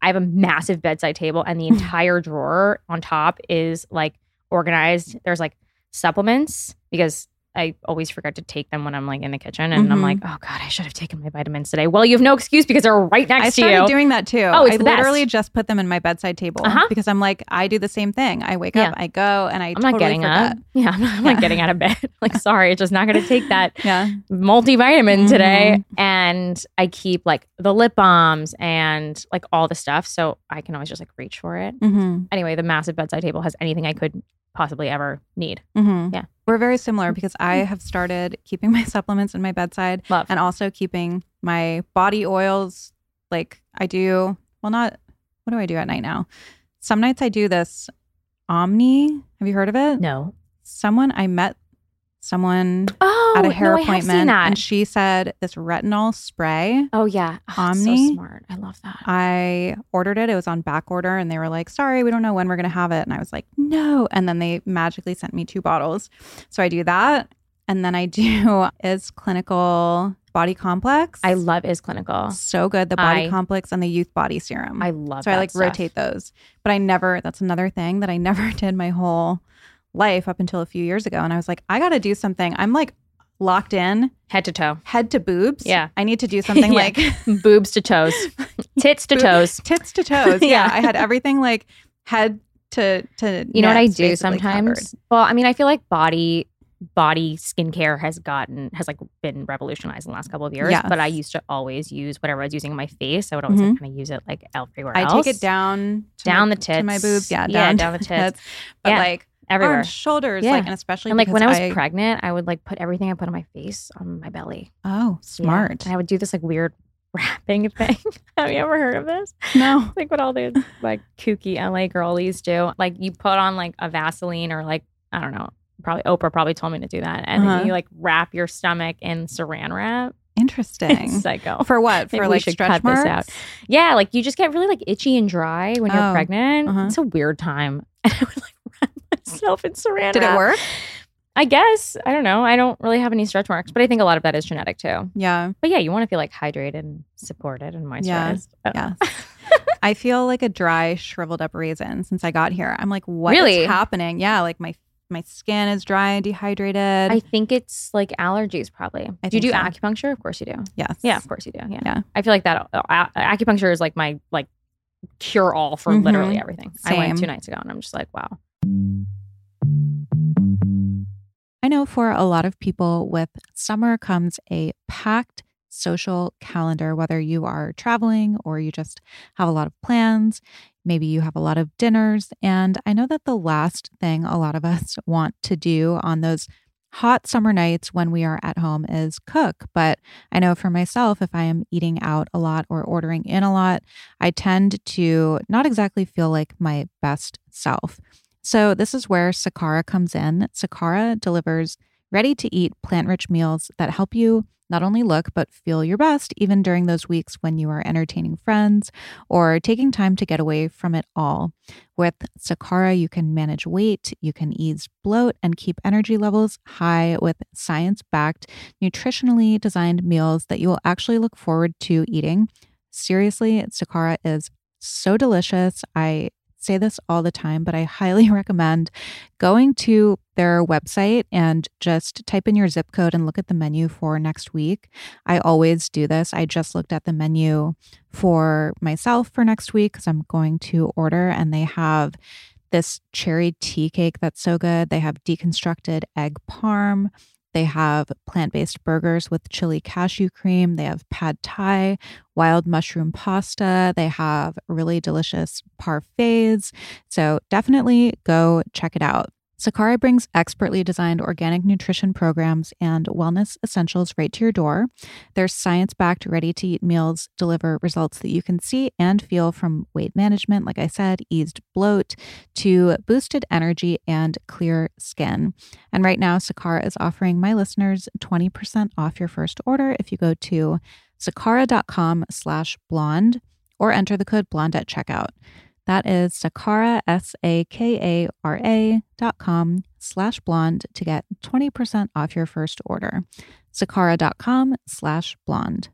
I have a massive bedside table and the entire drawer on top is like organized. There's like supplements because I always forget to take them when I'm like in the kitchen and I'm Mhm. like, oh God, I should have taken my vitamins today. Well, you have no excuse because they're right next I to you. I started doing that too. Oh, it's I the best. literally just put them in my bedside table Uh-huh. because I'm like, I do the same thing. I wake up, I go, and I I'm totally not getting forget. up. Yeah, I'm not, I'm Yeah. not getting out of bed. like, sorry, it's just not going to take that Yeah. multivitamin today. Mm-hmm. And I keep like the lip balms and like all the stuff. So I can always just like reach for it. Mm-hmm. Anyway, the massive bedside table has anything I could possibly ever need. Mm-hmm. Yeah. We're very similar because I have started keeping my supplements in my bedside Love. and also keeping my body oils. Like I do, well, not, what do I do at night now? Some nights I do this Omni. Have you heard of it? no. Someone, I met someone Oh, at a oh, hair no, I have seen appointment and she said this retinol spray. oh, yeah. Ah, oh, it's Omni? So smart. I love that. I ordered it. It was on back order and they were like, sorry, we don't know when we're going to have it. And I was like, no. And then they magically sent me two bottles. So I do that. And then I do is clinical body complex. I love Is Clinical. so good. The body I- complex and the youth body serum. I love it. so I like stuff. rotate those. But I never, that's another thing that I never did my whole life up until a few years ago. And I was like, I got to do something. I'm like locked in head to toe. head to boobs. Yeah. I need to do something Yeah. like Boobs to toes. Tits to toes. tits to toes. Yeah, Yeah. I had everything like head to to. You know what I do sometimes? covered. Well, I mean, I feel like body body skincare has gotten has like been revolutionized in the last couple of years. But I used to always use whatever I was using on my face. I would always like, mm-hmm. kind of use it like everywhere I else. take it down to down my, the tits to my boobs. Yeah, Yeah, down, down the tits. But Yeah, like everywhere. arms, shoulders, Yeah. like and especially and like when I was pregnant, I would like put everything I put on my face on my belly. Oh, Yeah. smart. And I would do this like weird wrapping thing. Have you ever heard of this? No. like what all the like kooky LA girlies do. Like you put on like a Vaseline or like I don't know. Probably Oprah probably told me to do that, and Uh-huh. then you like wrap your stomach in Saran wrap. Interesting. Psycho. For what? For we like stretch cut marks? this out. Yeah, like you just get really like itchy and dry when you're Oh, pregnant. uh-huh. It's a weird time. And I would like myself in Saran Did it work? I guess I don't know. I don't really have any stretch marks, but I think a lot of that is genetic too. Yeah. But yeah, you want to feel like hydrated and supported and Yeah, moisturized. Uh, Yes. I feel like a dry, shriveled up raisin since I got here. I'm like, what is Really? happening? Yeah, like my my skin is dry and dehydrated. I think it's like allergies, probably. I do you do so. acupuncture? Of course you do. yes. Yeah, of course you do. Yeah. Yeah. I feel like that uh, acupuncture is like my like cure all for literally Mhm. everything. I went two nights ago and I'm just like, wow. I know for a lot of people, with summer comes a packed social calendar, whether you are traveling or you just have a lot of plans. Maybe you have a lot of dinners. And I know that the last thing a lot of us want to do on those hot summer nights when we are at home is cook. But I know for myself, if I am eating out a lot or ordering in a lot, I tend to not exactly feel like my best self. So, this is where Sakara comes in. Sakara delivers ready to eat plant rich meals that help you not only look but feel your best, even during those weeks when you are entertaining friends or taking time to get away from it all. With Sakara, you can manage weight, you can ease bloat, and keep energy levels high with science backed, nutritionally designed meals that you will actually look forward to eating. Seriously, Sakara is so delicious. I say this all the time, but I highly recommend going to their website and just type in your zip code and look at the menu for next week. I always do this. I just looked at the menu for myself for next week because I'm going to order, and they have this cherry tea cake that's so good. They have deconstructed egg parm. They have plant based burgers with chili cashew cream. They have pad thai, wild mushroom pasta. They have really delicious parfaits. So definitely go check it out. Sakara brings expertly designed organic nutrition programs and wellness essentials right to your door. Their science backed, ready to eat meals deliver results that you can see and feel from weight management, like I said, eased bloat, to boosted energy and clear skin. And right now, Sakara is offering my listeners 20% off your first order if you go to sakara.com slash blonde or enter the code blonde at checkout. That is Sakara, S A K A R A dot com slash blonde to get 20% off your first order. Sakara.com slash blonde.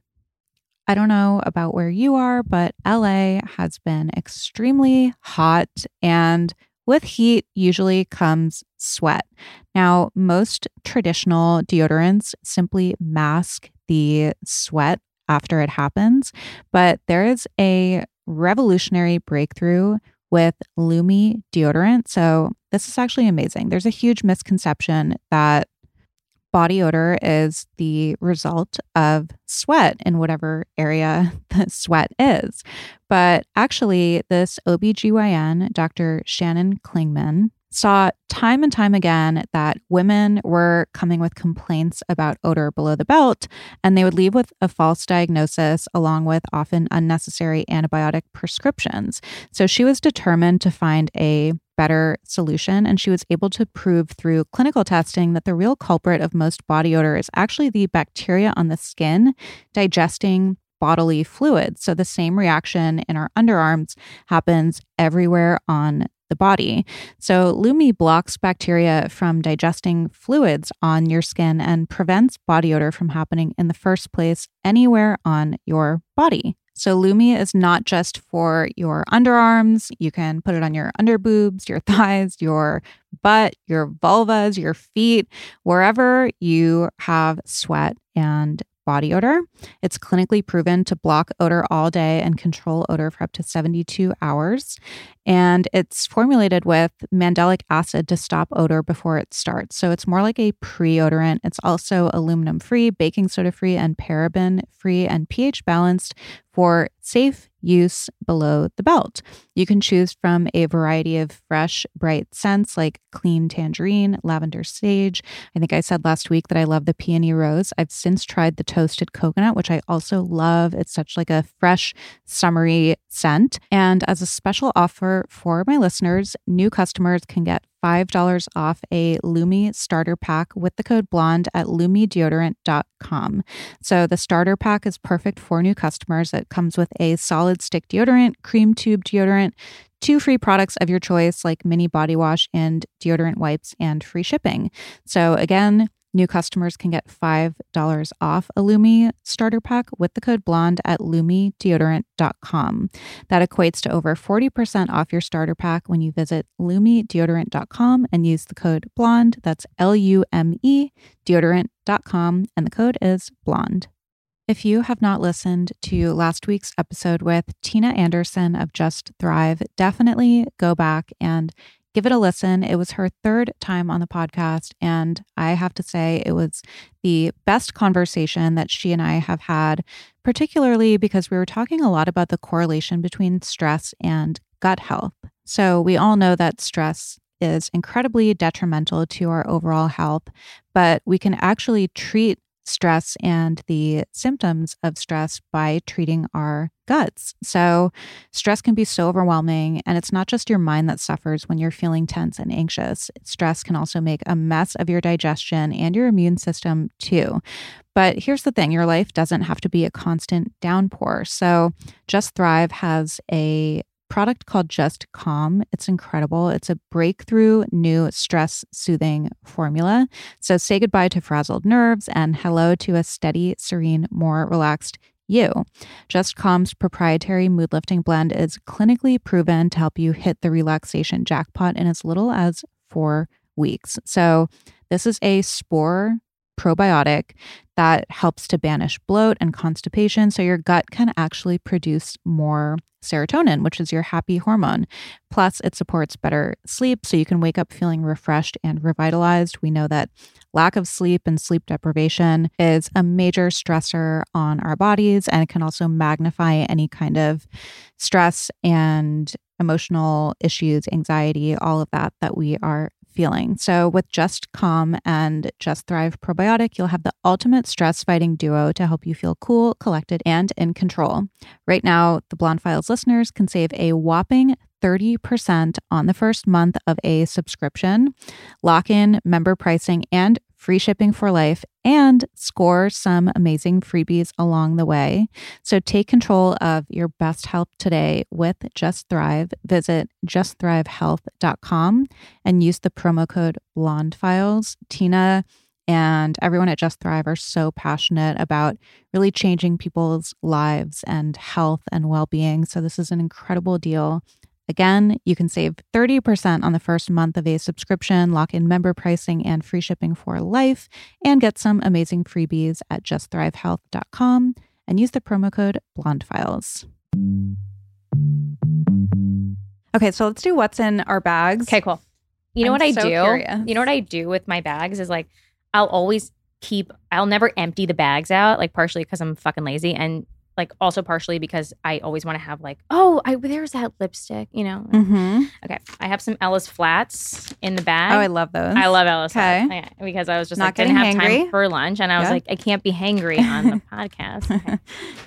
I don't know about where you are, but LA has been extremely hot and with heat usually comes sweat. Now, most traditional deodorants simply mask the sweat after it happens, but there is a revolutionary breakthrough with Lumi deodorant. So, this is actually amazing. There's a huge misconception that body odor is the result of sweat in whatever area the sweat is. But actually, this OBGYN, Dr. Shannon Klingman, saw time and time again that women were coming with complaints about odor below the belt, and they would leave with a false diagnosis along with often unnecessary antibiotic prescriptions. So she was determined to find a better solution, and she was able to prove through clinical testing that the real culprit of most body odor is actually the bacteria on the skin digesting bodily fluids. So the same reaction in our underarms happens everywhere on the body. So, Lume blocks bacteria from digesting fluids on your skin and prevents body odor from happening in the first place anywhere on your body. So, Lume is not just for your underarms. You can put it on your underboobs, your thighs, your butt, your vulvas, your feet, wherever you have sweat and body odor. It's clinically proven to block odor all day and control odor for up to 72 hours. And it's formulated with mandelic acid to stop odor before it starts. So it's more like a pre odorant. It's also aluminum free, baking soda free, and paraben free, and pH balanced for safe use below the belt. You can choose from a variety of fresh, bright scents like clean tangerine, lavender sage. I think I said last week that I love the peony rose. I've since tried the toasted coconut, which I also love. It's such like a fresh, summery scent. And as a special offer for my listeners, new customers can get $5 off a Lumi starter pack with the code blonde at lumedeodorant.com. So the starter pack is perfect for new customers. It comes with a solid stick deodorant, cream tube deodorant, two free products of your choice like mini body wash and deodorant wipes and free shipping. So again, New customers can get $5 off a Lumi starter pack with the code blonde at lumedeodorant.com. That equates to over 40% off your starter pack when you visit lumedeodorant.com and use the code blonde. That's L U M E deodorant.com, and the code is blonde. If you have not listened to last week's episode with Tina Anderson of Just Thrive, definitely go back and give it a listen. It was her third time on the podcast. And I have to say, it was the best conversation that she and I have had, particularly because we were talking a lot about the correlation between stress and gut health. So we all know that stress is incredibly detrimental to our overall health, but we can actually treat stress and the symptoms of stress by treating our guts. So, stress can be so overwhelming, and it's not just your mind that suffers when you're feeling tense and anxious. Stress can also make a mess of your digestion and your immune system, too. But here's the thing your life doesn't have to be a constant downpour. So, Just Thrive has a product called Just Calm. It's incredible. It's a breakthrough new stress soothing formula. So say goodbye to frazzled nerves and hello to a steady, serene, more relaxed you. Just Calm's proprietary mood lifting blend is clinically proven to help you hit the relaxation jackpot in as little as four weeks. So, this is a spore probiotic that helps to banish bloat and constipation so your gut can actually produce more serotonin, which is your happy hormone. Plus, it supports better sleep so you can wake up feeling refreshed and revitalized. We know that lack of sleep and sleep deprivation is a major stressor on our bodies and it can also magnify any kind of stress and emotional issues, anxiety, all of that that we are feeling. So, with Just Calm and Just Thrive Probiotic, you'll have the ultimate stress fighting duo to help you feel cool, collected, and in control. Right now, the Blonde Files listeners can save a whopping 30% on the first month of a subscription, lock in member pricing, and free shipping for life, and score some amazing freebies along the way. So take control of your best health today with Just Thrive. Visit justthrivehealth.com and use the promo code Blonde Files. Tina and everyone at Just Thrive are so passionate about really changing people's lives and health and well being. So, this is an incredible deal. Again, you can save 30% on the first month of a subscription, lock in member pricing and free shipping for life, and get some amazing freebies at justthrivehealth.com and use the promo code BLONDEFILES. Okay, so let's do what's in our bags. Okay, cool. You know I'm what I so do? curious. You know what I do with my bags is like I'll always keep I'll never empty the bags out, like partially because I'm fucking lazy and like also partially because I always want to have like, oh, I there's that lipstick, you know. Mm-hmm. Okay. I have some Ellis flats in the bag. Oh, I love those. I love Ellis Okay. flats. Yeah, because I was just Not like didn't have getting time for lunch and I was Yeah. like, I can't be hangry on the podcast. Okay.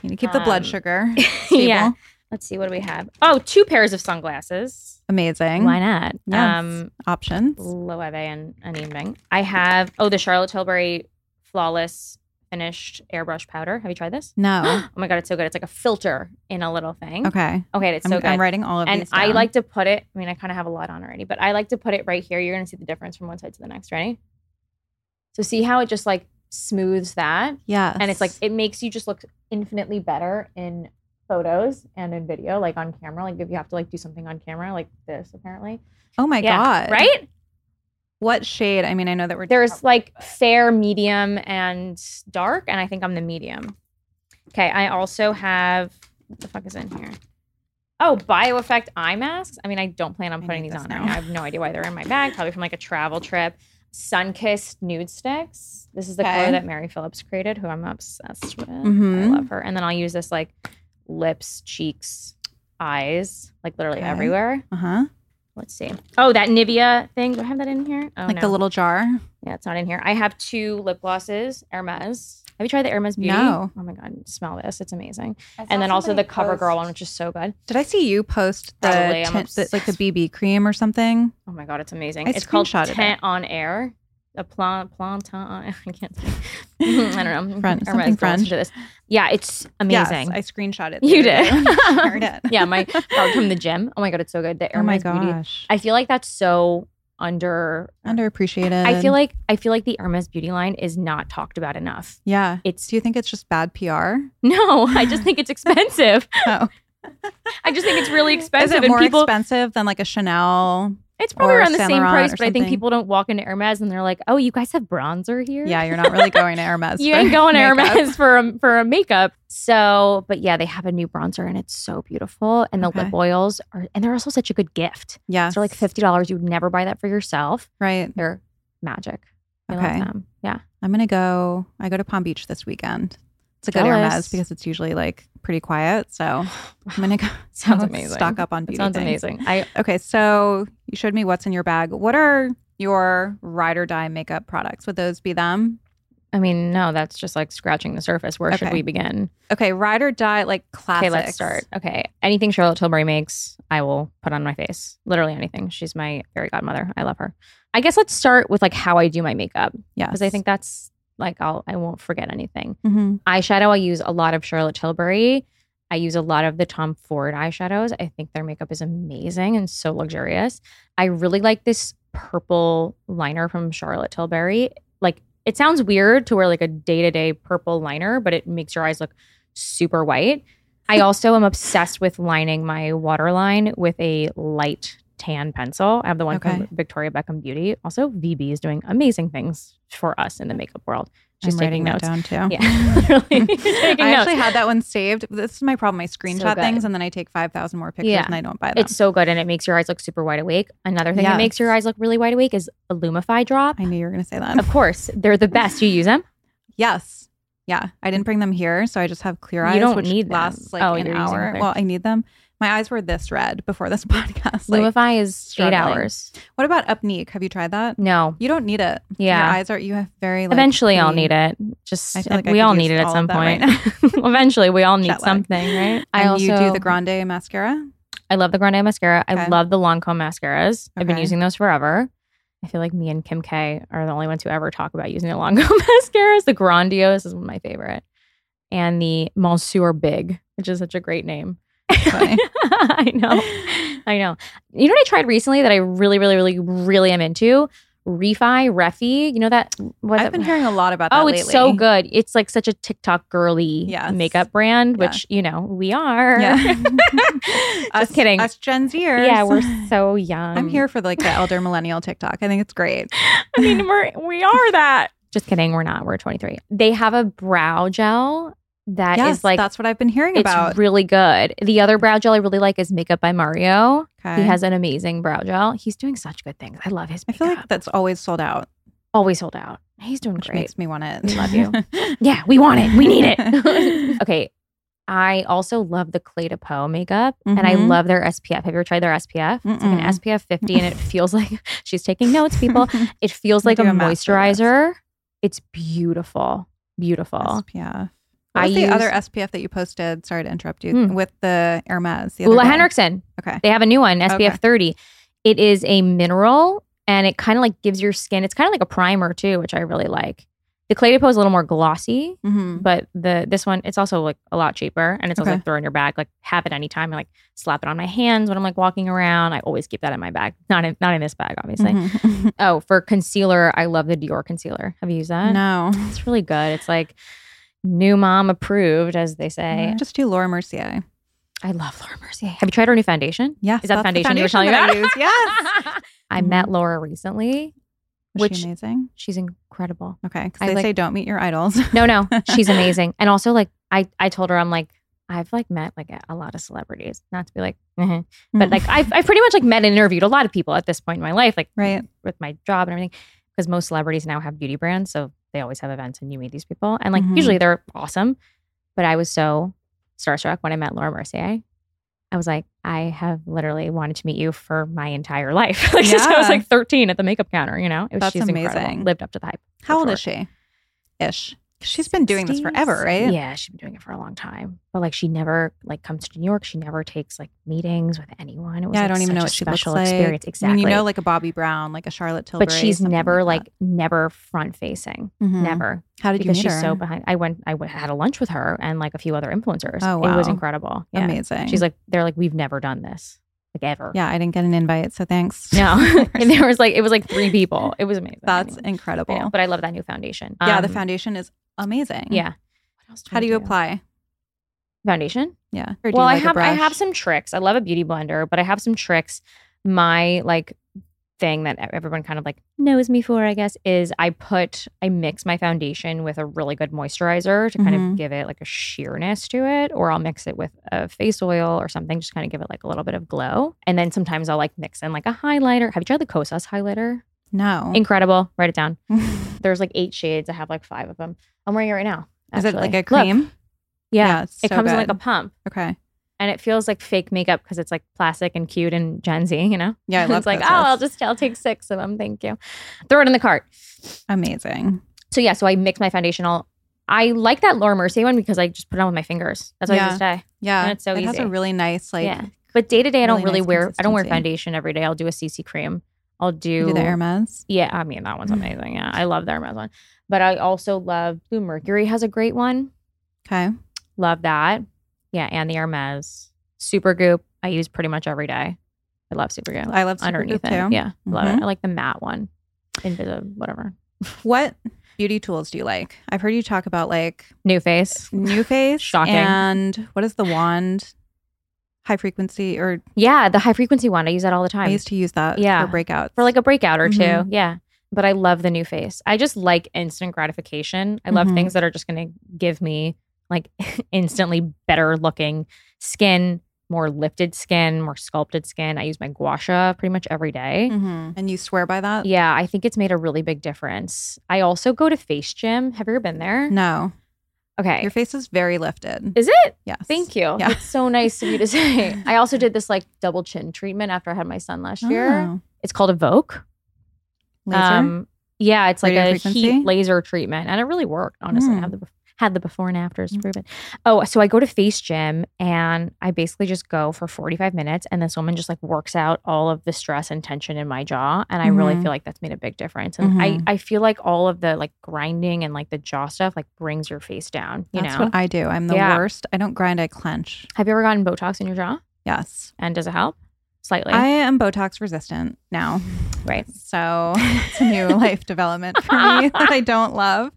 you need to keep the blood Um, sugar stable. yeah. Let's see, what do we have? Oh, two pairs of sunglasses. Amazing. Why not? Yes. Um Options. Loewe and an evening. I have oh the Charlotte Tilbury flawless finished airbrush powder. Have you tried this? No. Oh my god, it's so good. It's like a filter in a little thing. Okay. Okay, it's I'm, so good. I'm writing all of and these. I like to put it. I mean, I kind of have a lot on already, but I like to put it right here. You're gonna see the difference from one side to the next. Ready? So see how it just like smooths that, Yeah. and it's like it makes you just look infinitely better in photos and in video, like on camera. Like if you have to like do something on camera, like this, apparently. Oh my yeah, god. right? What shade? I mean, I know that we're There's like fair, medium, and dark, and I think I'm the medium. Okay, I also have what the fuck is in here? Oh, BioEffect eye masks. I mean, I don't plan on putting these on now. I have no idea why they're in my bag. Probably from like a travel trip. Sunkissed nude sticks. This is the Okay. color that Mary Phillips created, who I'm obsessed with. I Mhm. love her. And then I'll use this like lips, cheeks, eyes, like literally Okay. everywhere. Uh huh. Let's see. Oh, that Nivea thing. Do I have that in here? Oh, like no. the little jar. Yeah, it's not in here. I have two lip glosses, Hermes. Have you tried the Hermes Beauty? No. Oh my god, smell this. It's amazing. And then also the CoverGirl one, which is so good. Did I see you post the, Probably, I'm tint, the like the. BB cream or something? Oh my god, it's amazing. I it's called screenshotted it. Tint on Air. A plant, plantain. I can't say. I don't know. French- something French. to this. Yeah, it's amazing. Yes, I screenshot it. you did. shared it. yeah, my dog from the gym. Oh my god, it's so good. The Oh my Hermes Beauty. gosh. I feel like that's so under. Underappreciated. I feel like I feel like the Hermes Beauty line is not talked about enough. Yeah. It's Do you think it's just bad PR? no, I just think it's expensive. Oh. I just think it's really expensive. Is it more people. expensive than like a Chanel? It's probably around the same price, but I think people don't walk into Hermes and they're like, "Oh, you guys have bronzer here." Yeah, you're not really going to Hermes. you ain't going to. Hermes for a, for a makeup. So, but yeah, they have a new bronzer and it's so beautiful. And the Okay. lip oils are, and they're also such a good gift. Yes. They're like fifty dollars. You would never buy that for yourself. Right. They're magic. I Okay. love them. Yeah. I'm gonna go. I go to Palm Beach this weekend. It's a good Hermes because it's usually like pretty quiet. So I'm gonna go Sounds amazing. Stock up on That beauty. sounds things. amazing. I Okay, so you showed me what's in your bag. What are your ride or die makeup products? Would those be them? I mean, no, that's just like scratching the surface. Where should we begin? Okay, ride or die like classics. Okay, let's start. Okay. Anything Charlotte Tilbury makes, I will put on my face. Literally anything. She's my fairy godmother. I love her. I guess let's start with like how I do my makeup Yeah, because I think that's like I'll I won't forget anything. hmm Eyeshadow, I use a lot of Charlotte Tilbury. I use a lot of the Tom Ford eyeshadows. I think their makeup is amazing and so luxurious. I really like this purple liner from Charlotte Tilbury. Like it sounds weird to wear like a day-to-day purple liner, but it makes your eyes look super white. I also am obsessed with lining my waterline with a light tan pencil. I have the one Okay. from Victoria Beckham Beauty. Also, VB is doing amazing things for us in the makeup world. She's I'm taking notes. down too. Yeah, I notes. actually had that one saved. This is my problem. I screenshot good. things and then I take 5,000 more pictures Yeah. and I don't buy them. It's so good and it makes your eyes look super wide awake. Another thing that makes your eyes look really wide awake is a Lumify drop. I knew you were going to say that. Of course, they're the best. You use them? Yes. Yeah. I didn't bring them here. So I just have clear eyes, You don't which need them. lasts like Oh, an hour. Well, I need them. My eyes were this red before this podcast. Like, Lumify is eight hours. what about Upneeq? Have you tried that? No. You don't need it. Yeah. Your eyes are, you have very like. Eventually, I'll need it. Just like we all need it at some that right point. Eventually, we all need Jet something, right? I And also you do the Grande mascara? I love the Grande mascara. I love the Lancome mascaras. I've been using those forever. I feel like me and Kim K are the only ones who ever talk about using the Lancome mascaras. The Grandiose is my favorite, and the Monsieur Big, which is such a great name. I know, I know. You know what I tried recently that I really, really, really, really am into? Refy, Refy. You know that? I've been hearing a lot about that Oh, lately. it's so good. It's like such a TikTok girly Yes. makeup brand, Yeah. which, you know, we are. Yeah. Just Us- kidding. Us Gen Zers. yeah, we're so young. I'm here for like the elder millennial TikTok. I think it's great. I mean, we're we are that. Just kidding. We're not. We're 23. They have a brow gel that is yes, like that's what I've been hearing it's about. really good. The other brow gel I really like is Makeup by Mario. okay. He has an amazing brow gel. He's doing such good things. I love his I feel like that's always sold out, always sold out. He's doing which great. makes me want it. We love you. Yeah, we want it. We need it. okay. I also love the Clé de Peau makeup and I Mhm. love their SPF. Have you ever tried their SPF? It's like an SPF 50 and it feels like she's taking notes, people. It feels like a a moisturizer. It's beautiful. Beautiful. SPF. What I the use- other SPF that you posted? Sorry to interrupt you. Hmm. With the Hermes. The Ole. Henriksen. Okay. They have a new one, SPF Okay. 30. It is a mineral and it kind of like gives your skin, it's kind of like a primer too, which I really like. The Clé de Peau is a little more glossy, Mm-hmm. but the this one it's also like a lot cheaper and it's also like throw in your bag like have it anytime and like slap it on my hands when i'm like walking around i always keep that in my bag not in not in this bag obviously Mhm. oh for concealer i love the dior concealer have you used that no. it's really good it's like new mom approved as they say Just do Laura Mercier. i love laura mercier have you tried her new foundation Yes. is that the that's foundation, you were telling me about I. Yes. i met laura recently Was Which- she amazing? she's incredible Okay. Because they like- say don't meet your idols. no no she's amazing and also like i i told her i'm like I've like met like a, lot of celebrities, not to be like, mhm. but like I've, I've pretty much like met and interviewed a lot of people at this point in my life, like right. with my job and everything, because most celebrities now have beauty brands, so they always have events and you meet these people, and like Mhm. usually they're awesome. But I was so starstruck when I met Laura Mercier. I was like, I have literally wanted to meet you for my entire life. like since I was like 13 at the makeup counter, you know, it was That's she's incredible. amazing. Lived up to the hype. How old sure. is she? Ish. She's been doing this forever, right? Yeah, she's been doing it for a long time. But like, she never like comes to New York. She never takes like meetings with anyone. It was Yeah, I don't even know what she looks special like. experience. I Exactly. mean, you know, like a Bobbi Brown, like a Charlotte Tilbury. but she's never like, like, never front facing. Mhm. Never How did because you meet she's her? so behind. I went. I went, had a lunch with her and like a few other influencers. Oh, It was incredible. Yeah. Amazing. She's like, they're like, we've never done this like ever. yeah, I didn't get an invite, so thanks. No, and there was like it was like three people. It was amazing. That's incredible. I but I love that new foundation. yeah, the Um, foundation is amazing. Yeah. What else How I do you apply? foundation? Yeah. Or do well, you I like a have I have some tricks. I love a beauty blender, but I have some tricks. My like thing that everyone kind of like knows me for, I guess, is I put I mix my foundation with a really good moisturizer to kind Mhm. of give it like a sheerness to it, or I'll mix it with a face oil or something, just kind of give it like a little bit of glow. And then sometimes I'll like mix in like a highlighter. Have you tried the Kosas highlighter? No. Incredible. Write it down. There's like eight shades. I have like five of them. I'm wearing it right now. is it like a Look. cream? yeah. it's it so comes in like a pump Okay. and it feels like fake makeup because it's like plastic and cute and Gen Z, you know? Yeah, I love it's like, oh, I'll just I'll take six of them. Thank you. Throw it in the cart. Amazing. So yeah, so I mix my foundation all. I like that Laura Mercier one because I just put it on with my fingers. That's what I Yeah. use today. Yeah. And it's so it has easy. a really nice like yeah. But day to day, I don't really really nice wear. I don't wear foundation every day. I'll do a CC cream. I'll do, do the Hermes. Yeah, I mean that one's amazing. Yeah, I love the Hermes one. But I also love Blue Mercury has a great one. Okay. Love that. Yeah, and the Hermes Supergoop. I use pretty much every day. I love Supergoop. I love Supergoop underneath it. too. Yeah, love Mhm. it. I like the matte one. Invisible, whatever. What beauty tools do you like? I've heard you talk about like NuFACE. New Face, Shocking. and what is the wand? High frequency, or Yeah, the high frequency one. I use that all the time. I used to use that Yeah. for breakouts. for like a breakout or 2 Mhm. Yeah. But I love the NuFACE. I just like instant gratification. I love Mhm. things that are just going to give me like instantly better looking skin, more lifted skin, more sculpted skin. I use my gua sha pretty much every day. Mhm. and you swear by that. Yeah, I think it's made a really big difference. I also go to Face Gym. Have you ever been there? No, Okay. your face is very lifted. Is it? yes. Thank you. Yeah. It's so nice of you to say. I also did this like double chin treatment after I had my son last year. Oh. It's called Evoke. Laser. Um, yeah, it's like Radio a frequency? heat laser treatment, and it really worked. Honestly, I Mm. have the had the before and afters to prove it. Oh, so I go to Face Gym, and I basically just go for forty five minutes, and this woman just like works out all of the stress and tension in my jaw, and I really Mhm. feel like that's made a big difference. And I Mhm. I feel like all of the like grinding and like the jaw stuff like brings your face down. You That's know? what I do. I'm the Yeah. worst. I don't grind. I clench. have you ever gotten Botox in your jaw? Yes. And does it help? Slightly. I am Botox resistant now. right. So it's a new life development for me that I don't love.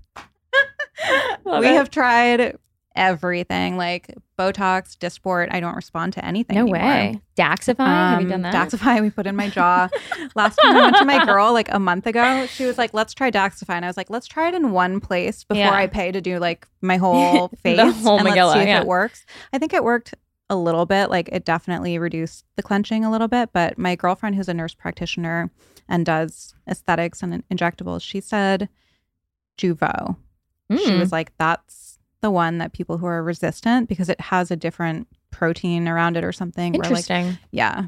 We it. have tried everything like Botox, Dysport. I don't respond to anything. no anymore. way. Daxxify? have you Um, done that? Daxxify, we put in my jaw. Last time I went to my girl like a month ago, she was like, let's try Daxxify. And I was like, let's try it in one place before Yeah. I pay to do like my whole face. The whole and let's see if yeah. it works. I think it worked a little bit. Like it definitely reduced the clenching a little bit. But my girlfriend, who's a nurse practitioner and does aesthetics and injectables, she said Jeuveau. She Mm. was like, that's the one that people who are resistant because it has a different protein around it or something. Where like, Interesting. yeah,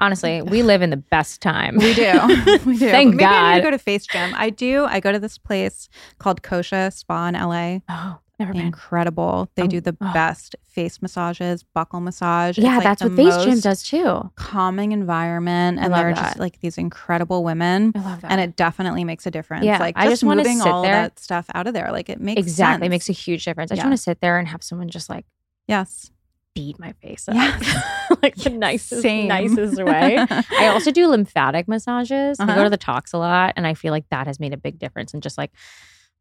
Honestly, we live in the best time. we do. we do. Thank Maybe I need to go to Face Gym. I do. I go to this place called Kosha Spa in LA. Oh, never been. Incredible. They Um, do the oh. best face massages, buccal massage. Yeah, like, that's what Face Gym does too. Calming environment, and they're that. just like these incredible women. I love that. And it definitely makes a difference. Yeah, like I just moving sit all there. that stuff out of there. Like it makes exactly sense. makes a huge difference. I just want to sit there and have someone just like yes. beat my face up, Yes. like the nicest, Same. nicest way. I also do lymphatic massages. I go Uh-huh. to the Tox a lot, and I feel like that has made a big difference in just like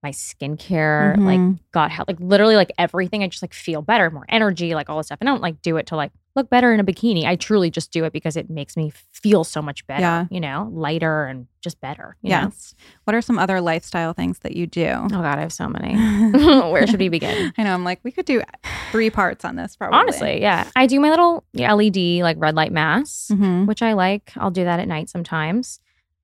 my skincare, Mhm. like God, how like literally like everything. I just like feel better, more energy, like all this stuff. And I don't like do it to like look better in a bikini. I truly just do it because it makes me feel so much better. Yeah. You know, lighter and just better. Know? yes. What are some other lifestyle things that you do? Oh God, I have so many. Where should we begin? I know. I'm like, we could do three parts on this, probably. Honestly, yeah. I do my little LED like red light mask, Mhm. which I like. I'll do that at night sometimes.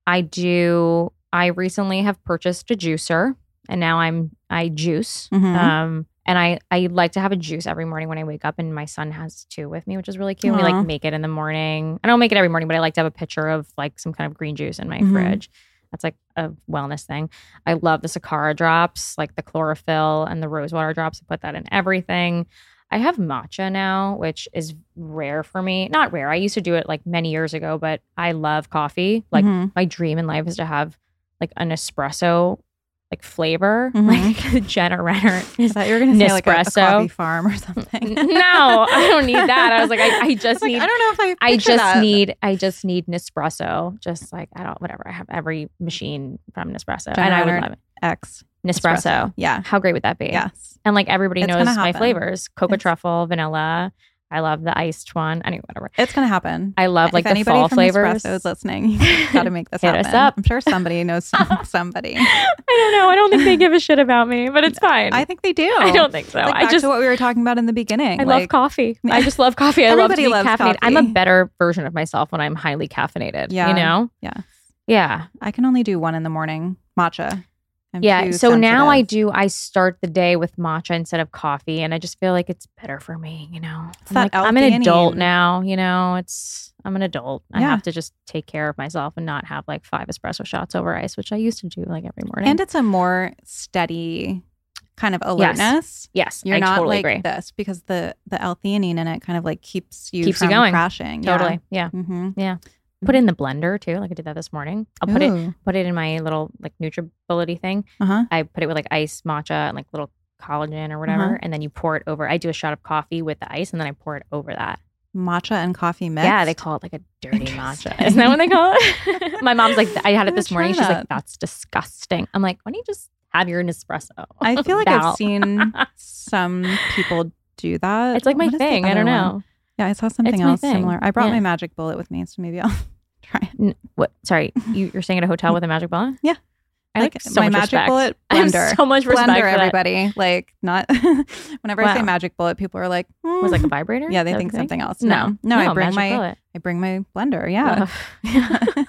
I do I recently have purchased a juicer and now I'm I juice. Mhm. Um and I I like to have a juice every morning when I wake up and my son has two with me, which is really cute. We like make it in the morning. I don't make it every morning, but I like to have a pitcher of like some kind of green juice in my Mhm. fridge. That's like a wellness thing. I love the Sakara drops, like the chlorophyll and the rosewater drops. I put that in everything. I have matcha now, which is rare for me. Not rare. I used to do it like many years ago, but I love coffee. Like Mhm. my dream in life is to have like an espresso like flavor. Mhm. Like Jenna Rennert I is thought you were going to say like a, a Nespresso. coffee farm or something. no, I don't need that. I was like, I, I just Like, need I don't know if I. I just that. need I just need Nespresso. Just like I don't whatever. I have every machine from Nespresso. Jenna and I would Rennert love it. X Nespresso. Yeah. How great would that be? Yes. And like everybody It's knows my flavors. Cocoa It's- truffle, vanilla. I love the iced one. Anyway, whatever. It's going to happen. I love like if the fall flavors. Listening, got to make this Hit happen. us up. I'm sure somebody knows some, somebody. I don't know. I don't think they give a shit about me, but it's fine. I think they do. I don't think so. Like I just to what we were talking about in the beginning. I love coffee. I just love coffee. I love to be loves caffeinated. I'm a better version of myself when I'm highly caffeinated. Yeah. You know? Yeah. Yeah. I can only do one in the morning. Matcha. I'm yeah. So now I do, I start the day with matcha instead of coffee. And I just feel like it's better for me, you know? It's I'm, like, I'm an adult now, you know? It's, I'm an adult. I have to just take care of myself and not have like five espresso shots over ice, which I used to do like every morning. And it's a more steady kind of alertness. yes, You're I not totally like agree. this because the the L-theanine in it kind of like keeps you Keeps you going. crashing. Totally. Yeah. Mm-hmm. Put it in the blender too. Like I did that this morning. I'll put it put it in my little like NutriBullet thing. Uh huh. I put it with like ice, matcha, and like little collagen or whatever, Uh-huh. and then you pour it over. I do a shot of coffee with the ice, and then I pour it over that. Matcha and coffee mix. Yeah, they call it like a dirty matcha. Isn't that what they call it? my mom's like, I had it this morning. She's like, that's disgusting. I'm like, why don't you just have your Nespresso. I feel like I've seen some people do that. It's like my What thing. I don't know. one? Yeah, I saw something my else thing. similar. I brought Yeah. my magic bullet with me, so maybe I'll try. it. N- What? Sorry, you, you're staying at a hotel with a magic bullet? Yeah. I like, so my much magic respect. bullet I have blender. so much respect blender, for that. everybody. Like not. whenever I say Wow. magic bullet, people are like, Was "Hmm." like a vibrator? Yeah, they that think something else. No, No, no, I bring magic my bullet. I bring my blender. Yeah. Ugh.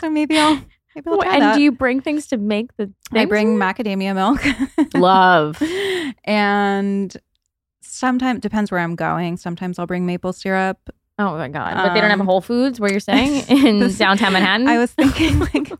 so maybe I'll maybe I'll try and that. do you bring things to make the? I things? bring macadamia milk. love. and sometimes depends where I'm going. Sometimes I'll bring maple syrup. Oh my god! But they don't have Um, Whole Foods where you're staying in This- downtown Manhattan. I was thinking like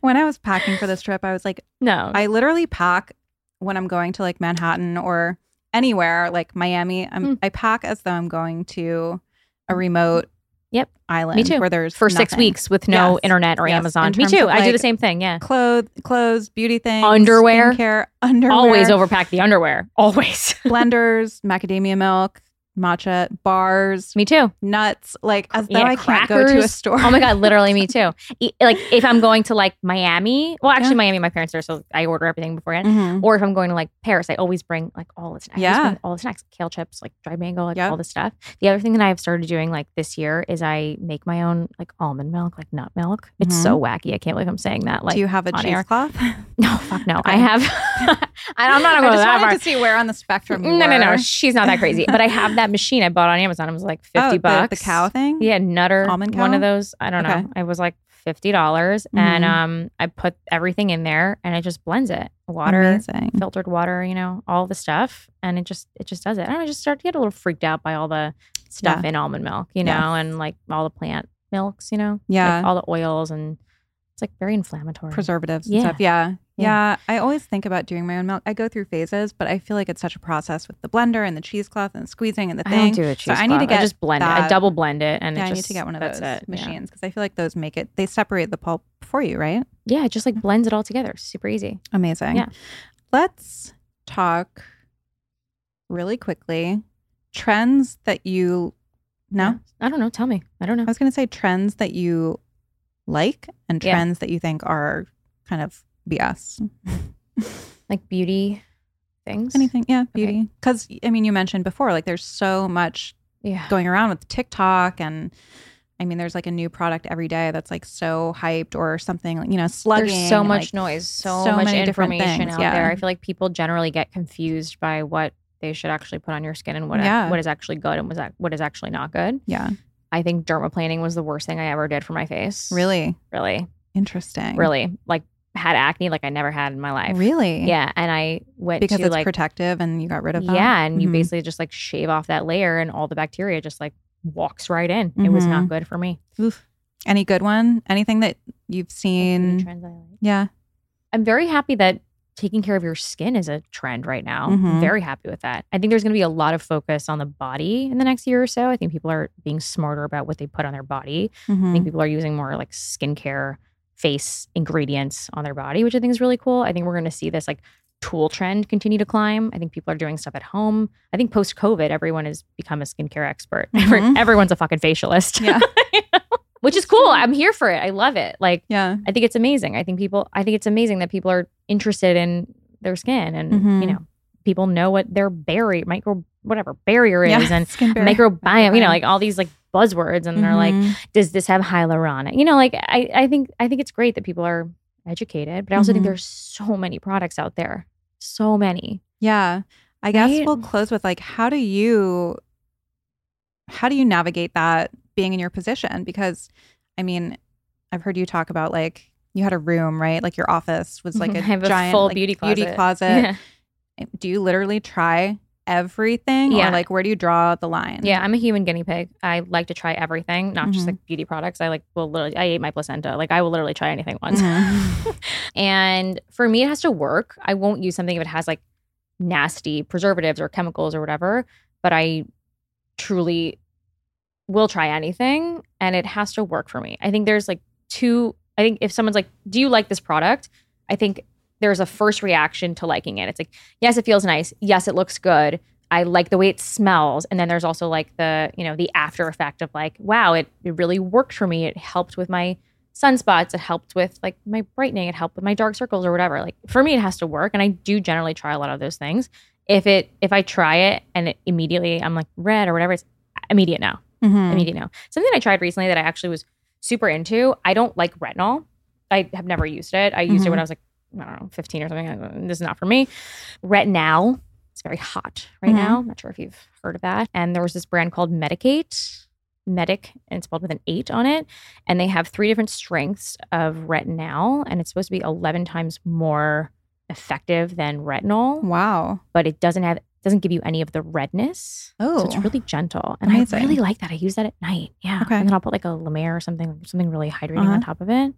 when I was packing for this trip, I was like, no. I literally pack when I'm going to like Manhattan or anywhere like Miami. I'm, Hmm. I pack as though I'm going to a remote Yep. island Me too. where there's for six weeks with no Yes. internet or Yes. Amazon. In Me too. of, I do the same thing. Yeah. Clothes, clothes, beauty things, Underwear. skincare, underwear, Always overpack the underwear. Always. blenders, macadamia milk, matcha, bars, Me too. nuts, like as though Yeah, I can't go to a store. Oh my god, literally me too. Like if I'm going to like Miami, well, actually Yeah. Miami, my parents are, so I order everything beforehand. Mhm. Or if I'm going to like Paris, I always bring like all the snacks. Yeah. all the snacks, kale chips, like dried mango, like Yep. all the stuff. The other thing that I've started doing like this year is I make my own like almond milk, like nut milk. It's so wacky. I can't believe I'm saying that. Like, Mm-hmm. Do you have a cheesecloth? no, fuck no. I have. I'm not I going to just that wanted far. to see where on the spectrum. No, no, no. She's not that crazy. But I have that machine I bought on Amazon. It was like Oh, fifty the- bucks. The, cow thing. Yeah, Nutter. Almond One of those. I don't Okay. know. It was like fifty dollars, and Mhm. um, I put everything in there, and it just blends it. Water, Amazing. filtered water, you know, all the stuff, and it just it just does it. I don't know. I just start to get a little freaked out by all the stuff Yeah. in almond milk, you know, Yes. and like all the plant milks, you know, Yeah. like all the oils, and it's like very inflammatory. preservatives Yeah. and stuff. Yeah. Yeah. yeah. I always think about doing my own milk. I go through phases, but I feel like it's such a process with the blender and the cheesecloth and the squeezing and the I thing. don't do a So I need to cheesecloth. get just blend it. I double blend it, and yeah, it I need to get one of those it. Machines because I feel like those make it. They separate the pulp for you, right? Yeah, it just like blends it all together. Super easy. Amazing. Yeah. Let's talk really quickly trends that you. No, I don't know. Tell me. I don't know. I was going to say trends that you like and Yeah. trends that you think are kind of BS. Like beauty things. Anything, yeah, beauty. Because I mean, you mentioned before, like there's so much Yeah. going around with TikTok, and I mean, there's like a new product every day that's like so hyped or something, you know, slugging. There's so much like, noise, so, so much information things, out yeah. there. I feel like people generally get confused by what they should actually put on your skin and what Yeah. what is actually good and what is, what is actually not good. Yeah, I think dermaplaning was the worst thing I ever did for my face. really really, interesting. really like had acne like I never had in my life. really, Yeah, and I went because to it's like protective, and you got rid of that. yeah, and you Mhm. basically just like shave off that layer and all the bacteria just like walks right in. It was not Mhm. good for me. Oof. Any good one? Anything that you've seen? trends I like. Yeah, I'm very happy that taking care of your skin is a trend right now. Mhm. Very happy with that. I think there's going to be a lot of focus on the body in the next year or so. I think people are being smarter about what they put on their body. I Mhm. think people are using more like skincare, face ingredients on their body, which I think is really cool. I think we're going to see this like tool trend continue to climb. I think people are doing stuff at home. I think post COVID, everyone has become a skincare expert. Mhm. everyone's a fucking facialist. Yeah. Which is cool. I'm here for it. I love it. Like yeah, I think it's amazing. I think people I think it's amazing that people are interested in their skin and Mhm. you know, people know what their barrier micro whatever barrier is yeah. and Skin barrier. microbiome, you know, like all these like buzzwords and they're like, Mhm. does this have hyaluronic? You know, like I, I think I think it's great that people are educated, but I also think Mhm. there's so many products out there. So many. Yeah. I guess Right? we'll close with like how do you how do you navigate that being in your position because I mean, I've heard you talk about like you had a room, right? Like your office was like a I have a giant full like, beauty Beauty closet. closet. Yeah. Do you literally try everything Yeah. or like where do you draw the line? Yeah, I'm a human guinea pig. I like to try everything, not just Mhm. like beauty products. I like will literally I ate my placenta. Like I will literally try anything once. Mhm. And for me, it has to work. I won't use something if it has like nasty preservatives or chemicals or whatever, but I truly will try anything and it has to work for me. I think there's like two, I think if someone's like, Do you like this product? I think there's a first reaction to liking it. It's like, Yes, it feels nice. Yes, it looks good. I like the way it smells. And then there's also like the, you know, the after effect of like, wow, it, it really worked for me. It helped with my sunspots. It helped with like my brightening. It helped with my dark circles or whatever. Like for me, it has to work, and I do generally try a lot of those things. If it if I try it and it immediately I'm like red or whatever, it's immediate now. Mhm. Immediate now. Something I tried recently that I actually was super into. I don't like retinol. I have never used it. I used it Mhm. when I was like I don't know 15 or something. This is not for me. Retinol. It's very hot right Mhm. now. I'm not sure if you've heard of that. And there was this brand called Medik8, Medic, and it's spelled with an eight on it. And they have three different strengths of retinol, and it's supposed to be 11 times more effective than retinol, Wow. but it doesn't have doesn't give you any of the redness. Oh. So it's really gentle. And Amazing. I really like that. I use that at night. Yeah. Okay. And then I'll put like a La Mer or something, something really hydrating Uh-huh. on top of it.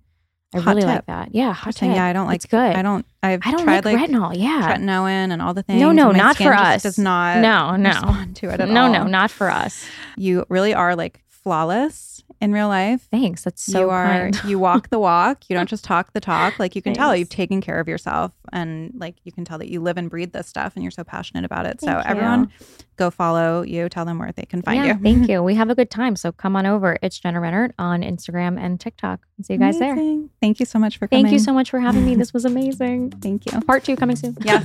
I Hot really like that. Yeah. Hot tip. Yeah, I don't like. It's good. I don't. I've I don't tried like, like, retinol. Yeah. tretinoin and all the things. No, no, not for just us. Does not. No, no. respond to it at no, all. no, not for us. You really are like flawless in real life. Thanks. That's so you are. kind. you walk the walk. You don't just talk the talk. Like you can tell you've taken care of yourself, and like you can tell that you live and breathe this stuff, and you're so passionate about it. so you. everyone, go follow you. Tell them where they can find yeah, you. thank you. We have a good time. So come on over. It's Jenna Rennert on Instagram and TikTok. See you guys there. Thank you so much for coming. Thank you so much for having me. This was amazing. Thank you. Part two coming soon. Yes.